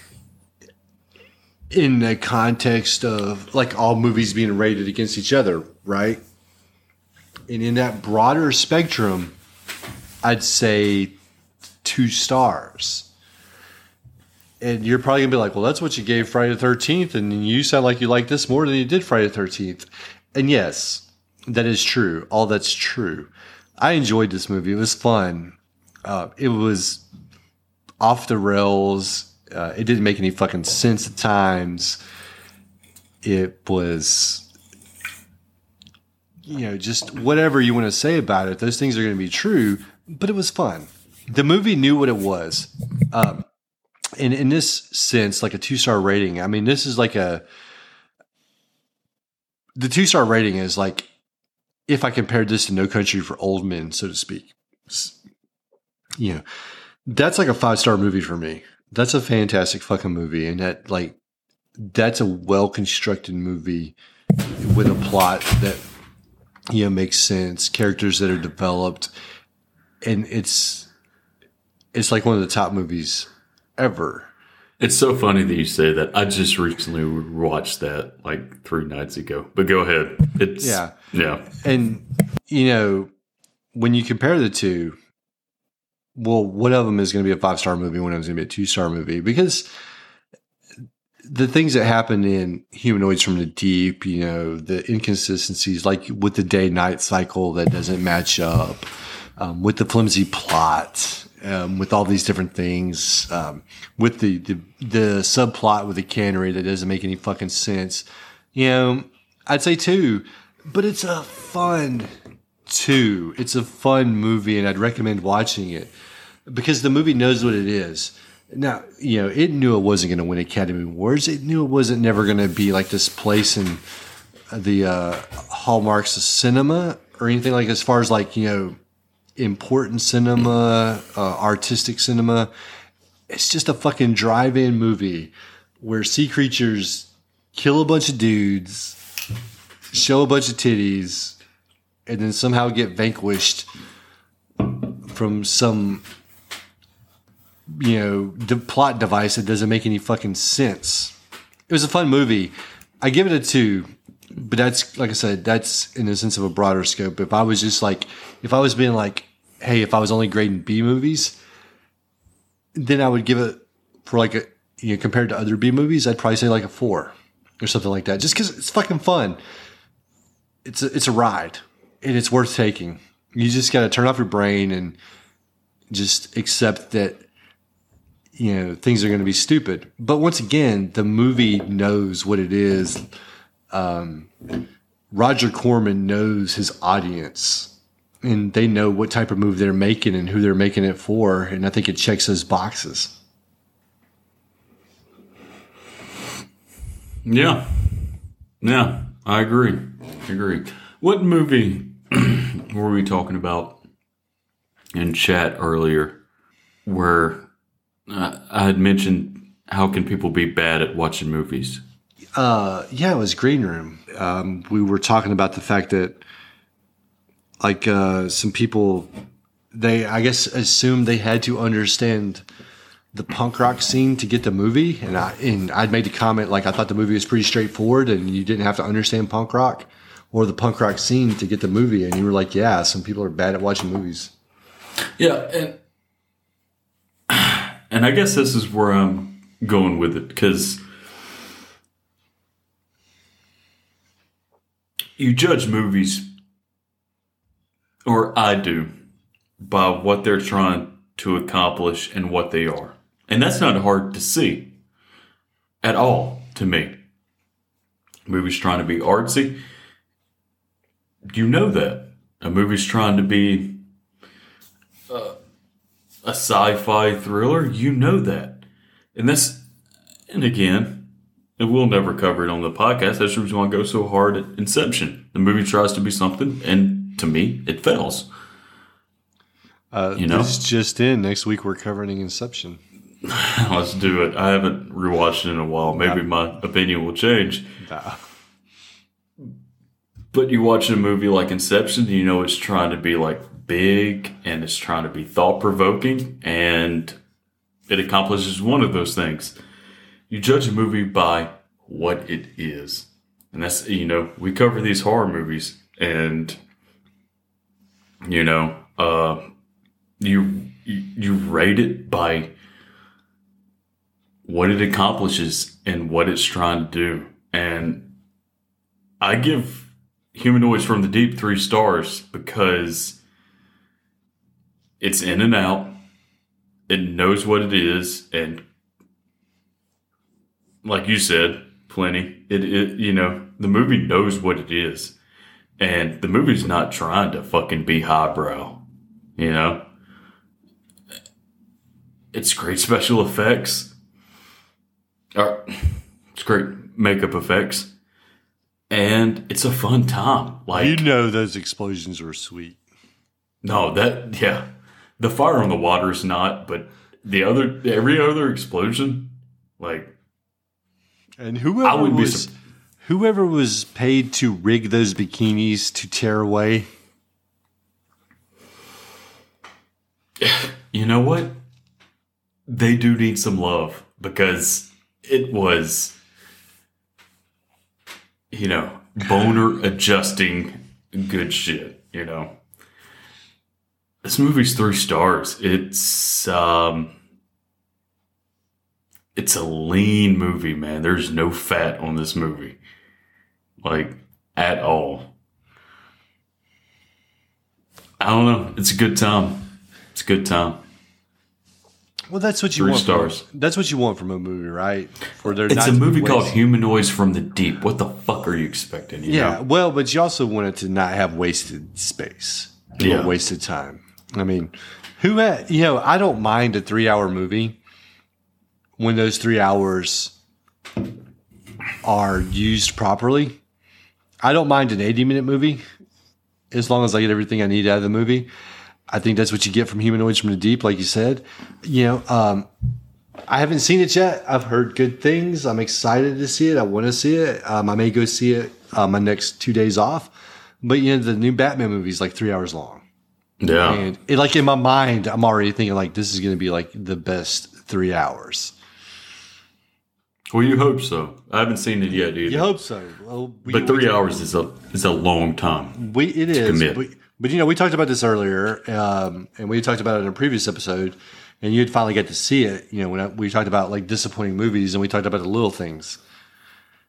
in the context of like all movies being rated against each other, right? And in that broader spectrum, I'd say two stars. And you're probably gonna be like, well, that's what you gave Friday the Thirteenth, and you sound like you like this more than you did Friday the Thirteenth. And yes, that is true. All that's true. I enjoyed this movie. It was fun. Uh, it was off the rails. Uh, it didn't make any fucking sense at times. It was, you know, just whatever you want to say about it. Those things are going to be true, but it was fun. The movie knew what it was. Um, and in this sense, like a two star rating, I mean, this is like a, the two star rating is like if I compared this to No Country for Old Men, so to speak. You know, that's like a five star movie for me. That's a fantastic fucking movie, and that like that's a well constructed movie with a plot that you know makes sense, characters that are developed, and it's it's like one of the top movies ever. It's so funny that you say that. I just recently watched that like three nights ago. But go ahead. It's Yeah. yeah. And you know, when you compare the two, well, one of them is going to be a five star movie, one of them is going to be a two star movie because the things that happen in humanoids from the deep, you know, the inconsistencies, like with the day night cycle that doesn't match up, um, with the flimsy plot, um, with all these different things, um, with the, the the subplot with the cannery that doesn't make any fucking sense. You know, I'd say two, but it's a fun two. It's a fun movie, and I'd recommend watching it because the movie knows what it is. Now, you know, it knew it wasn't going to win Academy Awards. It knew it wasn't never going to be like this place in the uh, hallmarks of cinema or anything like as far as like you know important cinema, uh, artistic cinema. It's just a fucking drive-in movie where sea creatures kill a bunch of dudes, show a bunch of titties, and then somehow get vanquished from some you know the plot device that doesn't make any fucking sense. It was a fun movie. I give it a two, but that's like I said, that's in the sense of a broader scope. If I was just like, if I was being like, hey, if I was only grading B movies, then I would give it for like a you know compared to other B movies, I'd probably say like a four or something like that, just because it's fucking fun. It's a, it's a ride, and it's worth taking. You just got to turn off your brain and just accept that you know things are going to be stupid. But once again, the movie knows what it is. Um, Roger Corman knows his audience, and they know what type of movie they're making and who they're making it for. And I think it checks those boxes. Yeah. Yeah. I agree. I agree. What movie *clears throat* were we talking about in chat earlier where uh, I had mentioned how can people be bad at watching movies? Uh, yeah, it was Green Room. Um, we were talking about the fact that, like, uh, some people, they I guess assumed they had to understand the punk rock scene to get the movie, and I and I'd made the comment like I thought the movie was pretty straightforward, and you didn't have to understand punk rock or the punk rock scene to get the movie, and you were like, yeah, some people are bad at watching movies. Yeah, and and I guess this is where I'm going with it because you judge movies, or I do, by what they're trying to accomplish and what they are, and that's not hard to see at all to me. Movies trying to be artsy, you know that. A movie's trying to be uh, a sci-fi thriller, you know that. And that's and again, and we'll never cover it on the podcast. That's the reason why I go so hard at Inception. The movie tries to be something, and to me, it fails. Uh, You know? this just in. Next week we're covering Inception. *laughs* Let's do it. I haven't rewatched it in a while. Maybe my opinion will change. But you watch a movie like Inception, you know it's trying to be like big and it's trying to be thought provoking, and it accomplishes one of those things. You judge a movie by what it is. And that's, you know, we cover these horror movies and, you know, uh, you, you, rate it by what it accomplishes and what it's trying to do. And I give Humanoids from the Deep three stars because it's in and out. It knows what it is, and like you said, plenty. It, it you know the movie knows what it is, and the movie's not trying to fucking be highbrow. You know, it's great special effects. Or, it's great makeup effects, and it's a fun time. Like You know those explosions were sweet. no, that yeah, the fire on the water is not, but the other every other explosion, like And whoever I wouldn't be was sur- whoever was paid to rig those bikinis to tear away, *sighs* you know what, they do need some love because it was, you know, boner adjusting good shit. You know, this movie's three stars. It's um. It's a lean movie, man. There's no fat on this movie. Like, at all. I don't know. It's a good time. It's a good time. well, that's what you Three want. from- stars. that's what you want from a movie, right? For there It's a movie called Humanoids from the Deep. What the fuck are you expecting? you Yeah, know? well, but you also want it to not have wasted space, Yeah. wasted time. I mean, who had, you know, I don't mind a three-hour movie when those three hours are used properly. I don't mind an eighty-minute movie as long as I get everything I need out of the movie. I think that's what you get from Humanoids from the Deep, like you said. You know, um, I haven't seen it yet. I've heard good things. I'm excited to see it. I want to see it. Um, I may go see it uh, my next two days off. But you know, the new Batman movie is like three hours long, Yeah. and it, like in my mind, I'm already thinking like this is going to be like the best three hours. Well, you hope so. I haven't seen it yet either. You hope so. Well, we, but three we, hours is a is a long time. We it is, commit. but, but you know, we talked about this earlier, um, and we talked about it in a previous episode, and you'd finally get to see it. You know, when I, we talked about like disappointing movies, and we talked about the little things.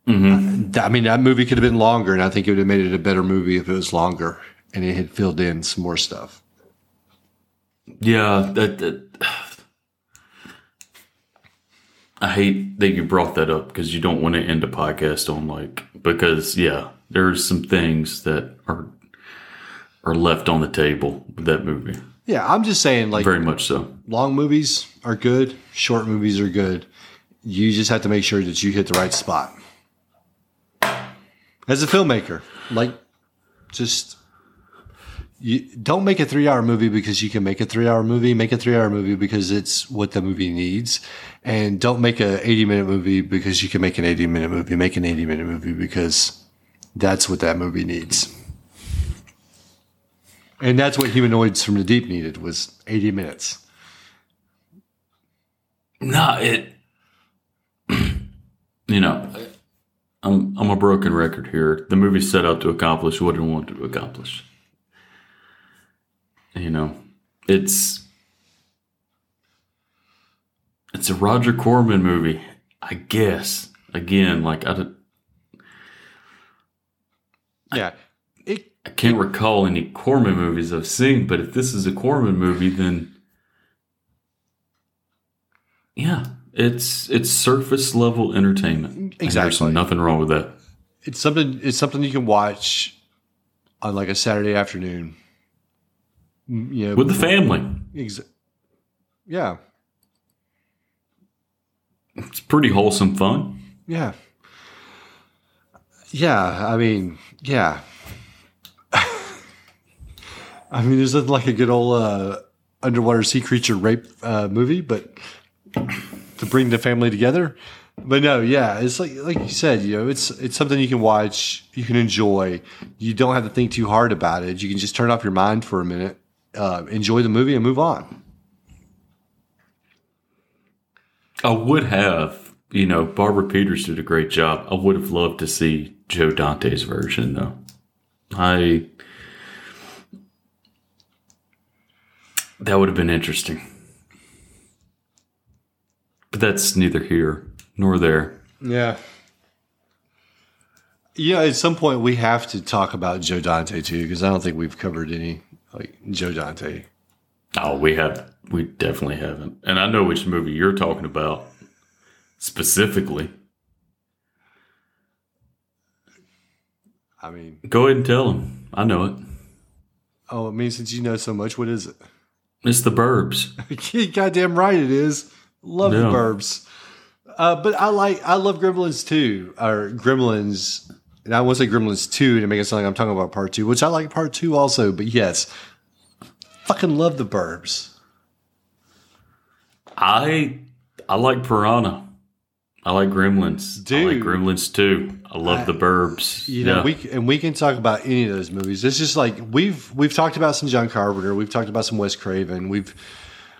Uh, I mean, that movie could have been longer, and I think it would have made it a better movie if it was longer and it had filled in some more stuff. Yeah, that, that I hate that you brought that up because you don't want to end a podcast on like because yeah, there's some things that are are left on the table with that movie. Yeah, I'm just saying, like Very much so. long movies are good, short movies are good. You just have to make sure that you hit the right spot. As a filmmaker, like just you don't make a 3-hour movie because you can make a 3-hour movie, make a 3-hour movie because it's what the movie needs. And don't make a 80-minute movie because you can make an 80-minute movie, make an 80-minute movie because that's what that movie needs. And that's what Humanoids from the Deep needed was 80 minutes. No, it. *clears throat* You know, I'm I'm a broken record here. The movie set out to accomplish what it wanted to accomplish. You know, it's it's a Roger Corman movie, I guess. Again, like I, don't- Yeah. It I can't recall any Corman movies I've seen, but if this is a Corman movie, then yeah, it's it's surface level entertainment. And Exactly. there's nothing wrong with that. it's something it's something you can watch on like a Saturday afternoon. You know, With the family, ex- yeah. it's pretty wholesome fun. Yeah. Yeah, I mean, yeah. *laughs* I mean, there's nothing like a good old uh, underwater sea creature rape uh, movie, but to bring the family together. But no, yeah, it's like like you said, you know, it's it's something you can watch, you can enjoy. You don't have to think too hard about it. You can just turn off your mind for a minute, uh, enjoy the movie, and move on. I would have, you know, Barbara Peeters did a great job. I would have loved to see Joe Dante's version, though. I. That would have been interesting. But that's neither here nor there. Yeah. Yeah, at some point we have to talk about Joe Dante too, because I don't think we've covered any like Joe Dante. Oh, we have. We definitely haven't. And I know which movie you're talking about specifically. I mean, Go ahead and tell him. I know it. oh, I mean, since you know so much, what is it? It's the Burbs. *laughs* Goddamn right it is. Love the Burbs. Uh, but I like I love Gremlins too, or Gremlins. And I want to say Gremlins two to make it sound like I'm talking about part two, which I like part two also. But yes, fucking love the Burbs. I I like Piranha. I like Gremlins. I like Gremlins too. I love the Burbs. You know, Yeah. we and we can talk about any of those movies. It's just like we've we've talked about some John Carpenter, we've talked about some Wes Craven, we've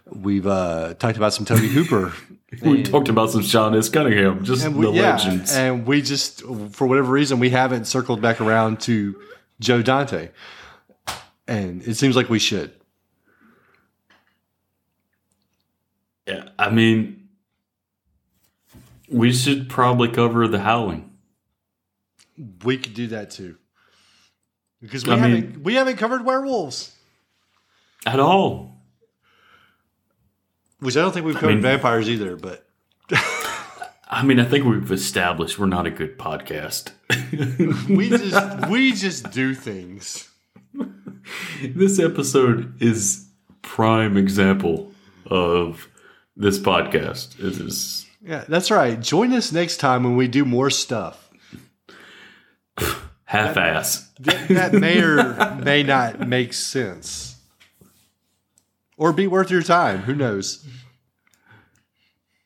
we've uh, talked about some Tobe Hooper. *laughs* we talked about some Sean S. Cunningham, just and we, the yeah, legends. and we just for whatever reason we haven't circled back around to Joe Dante, and it seems like we should. yeah, I mean, we should probably cover The Howling. We could do that too, because we I haven't we haven't covered werewolves, At all. Which I don't think we've covered mean- vampires either. But *laughs* I mean, I think we've established we're not a good podcast. *laughs* we just we just do things. this episode is prime example of this podcast. It is Yeah, that's right. Join us next time when we do more stuff. *sighs* half-ass. that, that may or may not make sense or be worth your time who knows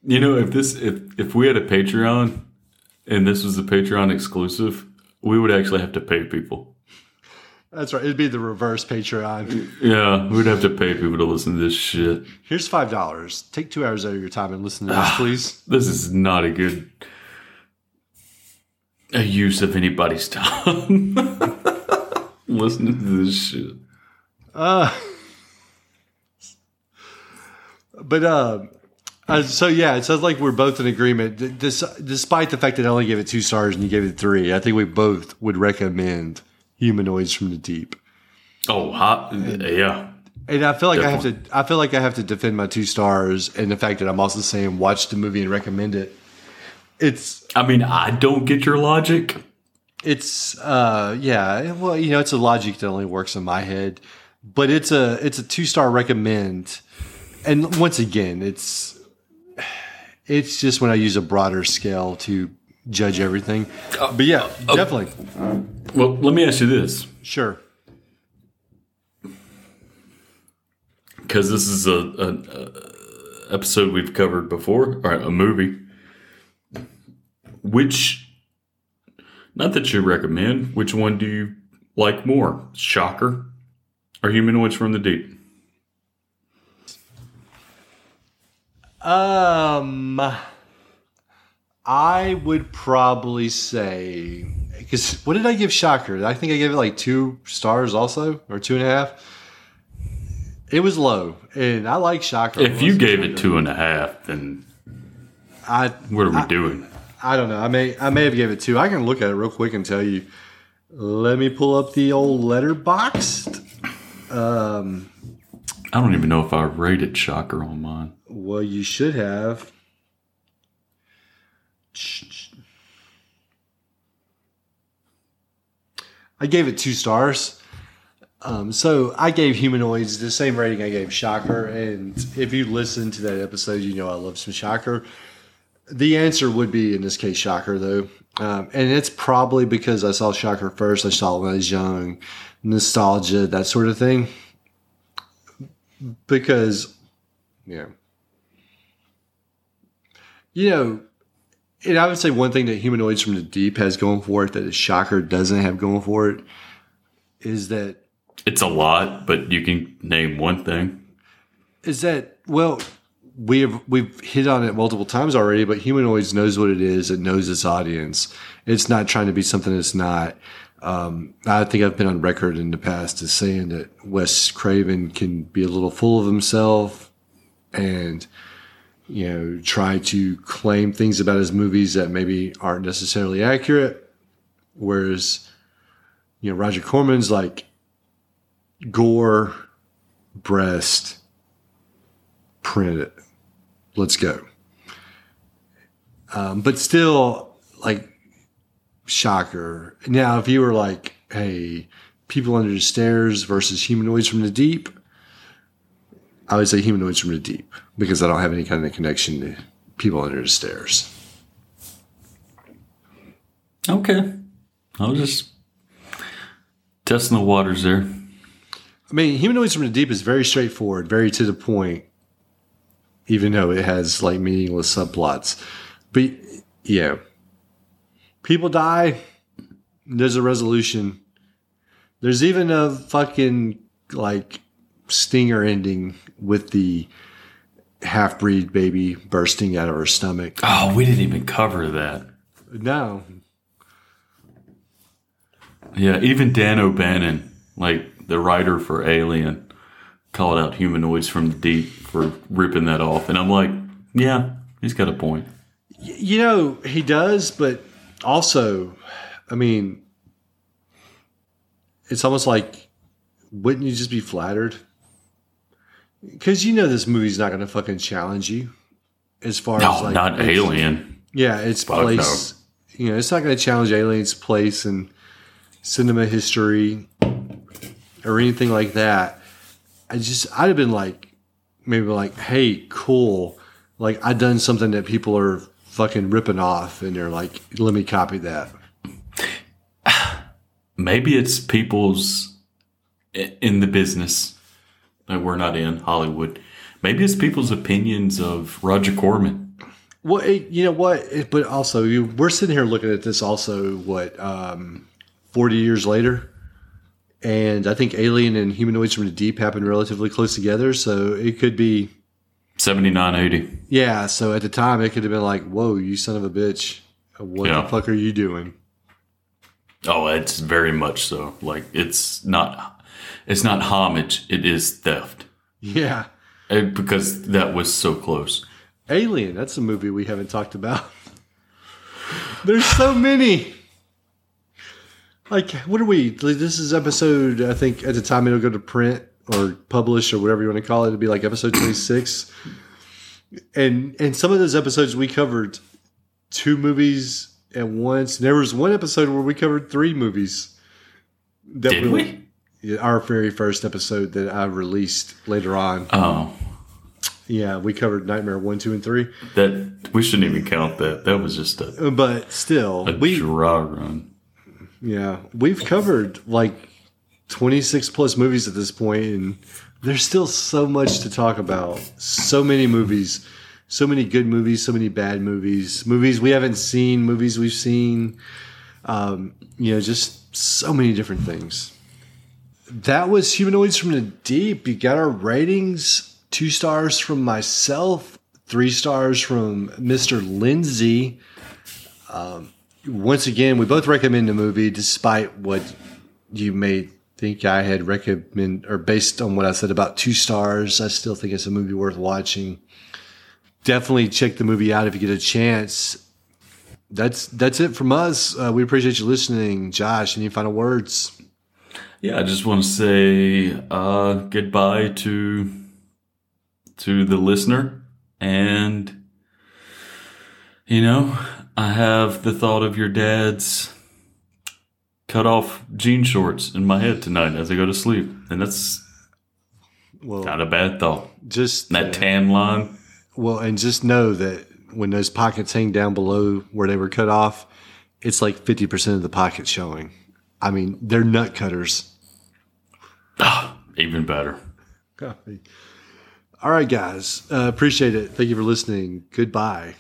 You know, if this if if we had a Patreon and this was a Patreon exclusive, we would actually have to pay people. that's right it'd be the reverse patreon Yeah, we'd have to pay people to listen to this shit. here's five dollars take two hours out of your time and listen to this ah, please This is not a good a use of anybody's time. *laughs* Listening to this shit. Ah. But uh uh, so yeah, it sounds like we're both in agreement. This, despite the fact that I only gave it two stars and you gave it three, I think we both would recommend Humanoids from the Deep. Oh, hot, yeah. And I feel like I have to. I feel like I have to defend my two stars and the fact that I'm also saying watch the movie and recommend it. It's I mean, I don't get your logic. it's uh yeah well you know it's a logic that only works in my head, but it's a it's a two star recommend. And once again, it's it's just when I use a broader scale to judge everything. Uh, but yeah, uh, definitely Well, let me ask you this. sure. because this is a, a, a episode we've covered before, or a movie. Which, not that you recommend, which one do you like more, Shocker or Humanoids from the Deep? Um, I would probably say because what did I give Shocker? I think I gave it like two stars, also, or two and a half. It was low, and I like Shocker. If you gave it two and a half, then I what are we doing? I don't know. I may I may have gave it two. I can look at it real quick and tell you. Let me pull up the old Letterboxd. I don't even know if I rated Shocker on mine. Well, you should have. I gave it two stars. Um, so I gave Humanoids the same rating I gave Shocker. And if you listen to that episode, you know I love some Shocker. The answer would be, in this case, Shocker, though. Um, and it's probably because I saw Shocker first. I saw it when I was young, nostalgia, that sort of thing. Because, yeah. You know, and I would say one thing that Humanoids from the Deep has going for it that a Shocker doesn't have going for it is that It's a lot, but you can name one thing. is that well we have we've hit on it multiple times already but humanoids knows what it is it knows its audience it's not trying to be something it's not um, i think i've been on record in the past as saying that wes craven can be a little full of himself and you know try to claim things about his movies that maybe aren't necessarily accurate whereas you know roger corman's like gore breast print it. Let's go. Um, but still, like, shocker. Now, if you were like, hey, people under the stairs versus humanoids from the deep, I would say humanoids from the deep because I don't have any kind of connection to people under the stairs. Okay. I was just testing the waters there. I mean, humanoids from the deep is very straightforward, very to the point, even though it has like meaningless subplots. But yeah, people die. There's a resolution. There's even a fucking like stinger ending with the half breed baby bursting out of her stomach. Oh, we didn't even cover that. No, Yeah, even Dan O'Bannon, like the writer for Alien, called out humanoids from the deep for ripping that off. And I'm like, yeah, he's got a point. You know, he does, but also, I mean, it's almost like, wouldn't you just be flattered? Because you know this movie's not going to fucking challenge you as far No, as like, not Alien. Yeah, its Fuck place. You know, it's not going to challenge Alien's place in cinema history or anything like that. I just, I'd have been like, maybe like, hey, cool. Like, I done something that people are fucking ripping off, and they're like, let me copy that. *sighs* Maybe it's people's in the business that we're not in Hollywood. Maybe it's people's opinions of Roger Corman. Well, it, you know what? It, but also, you, we're sitting here looking at this. Also, what um, forty years later, and I think Alien and Humanoids from the Deep happened relatively close together. So it could be, 7980. yeah. So at the time, it could have been like, "Whoa, you son of a bitch! What Yeah. the fuck are you doing?" Oh, it's very much so. Like it's not it's not homage, it is theft. Yeah, Eh, because that was so close. Alien. That's a movie we haven't talked about. *laughs* There's so many. Like, what are we? like, This is episode. I think at the time it'll go to print or publish or whatever you want to call it. It'll be like episode 26. And and some of those episodes we covered two movies at once. And there was one episode where we covered three movies. That Did we? Yeah, Our very first episode that I released later on. Oh. Yeah, we covered Nightmare one, two, and three. That we shouldn't even count that. That was just a, But still, a we dry run. yeah we've covered like twenty six plus movies at this point, and there's still so much to talk about. So many movies, so many good movies, so many bad movies, movies we haven't seen, movies we've seen. Um, you know, just so many different things. That was humanoids from the deep. You got our ratings: two stars from myself, three stars from Mr. Lindsay once again, we both recommend the movie, despite what you may think I had recommend or based on what I said about two stars. I still think it's a movie worth watching. Definitely check the movie out if you get a chance. That's that's it from us. Uh, we appreciate you listening, Josh. Any final words? Yeah, I just want to say uh, goodbye to to the listener, and you know, I have the thought of your dad's cut off jean shorts in my head tonight as I go to sleep, and that's Well, not a bad thought. just That uh, tan line, well, and just know that when those pockets hang down below where they were cut off, it's like fifty percent of the pocket showing. I mean, they're nut cutters. *sighs* even better. Copy. All right, guys. Uh, appreciate it. Thank you for listening. Goodbye.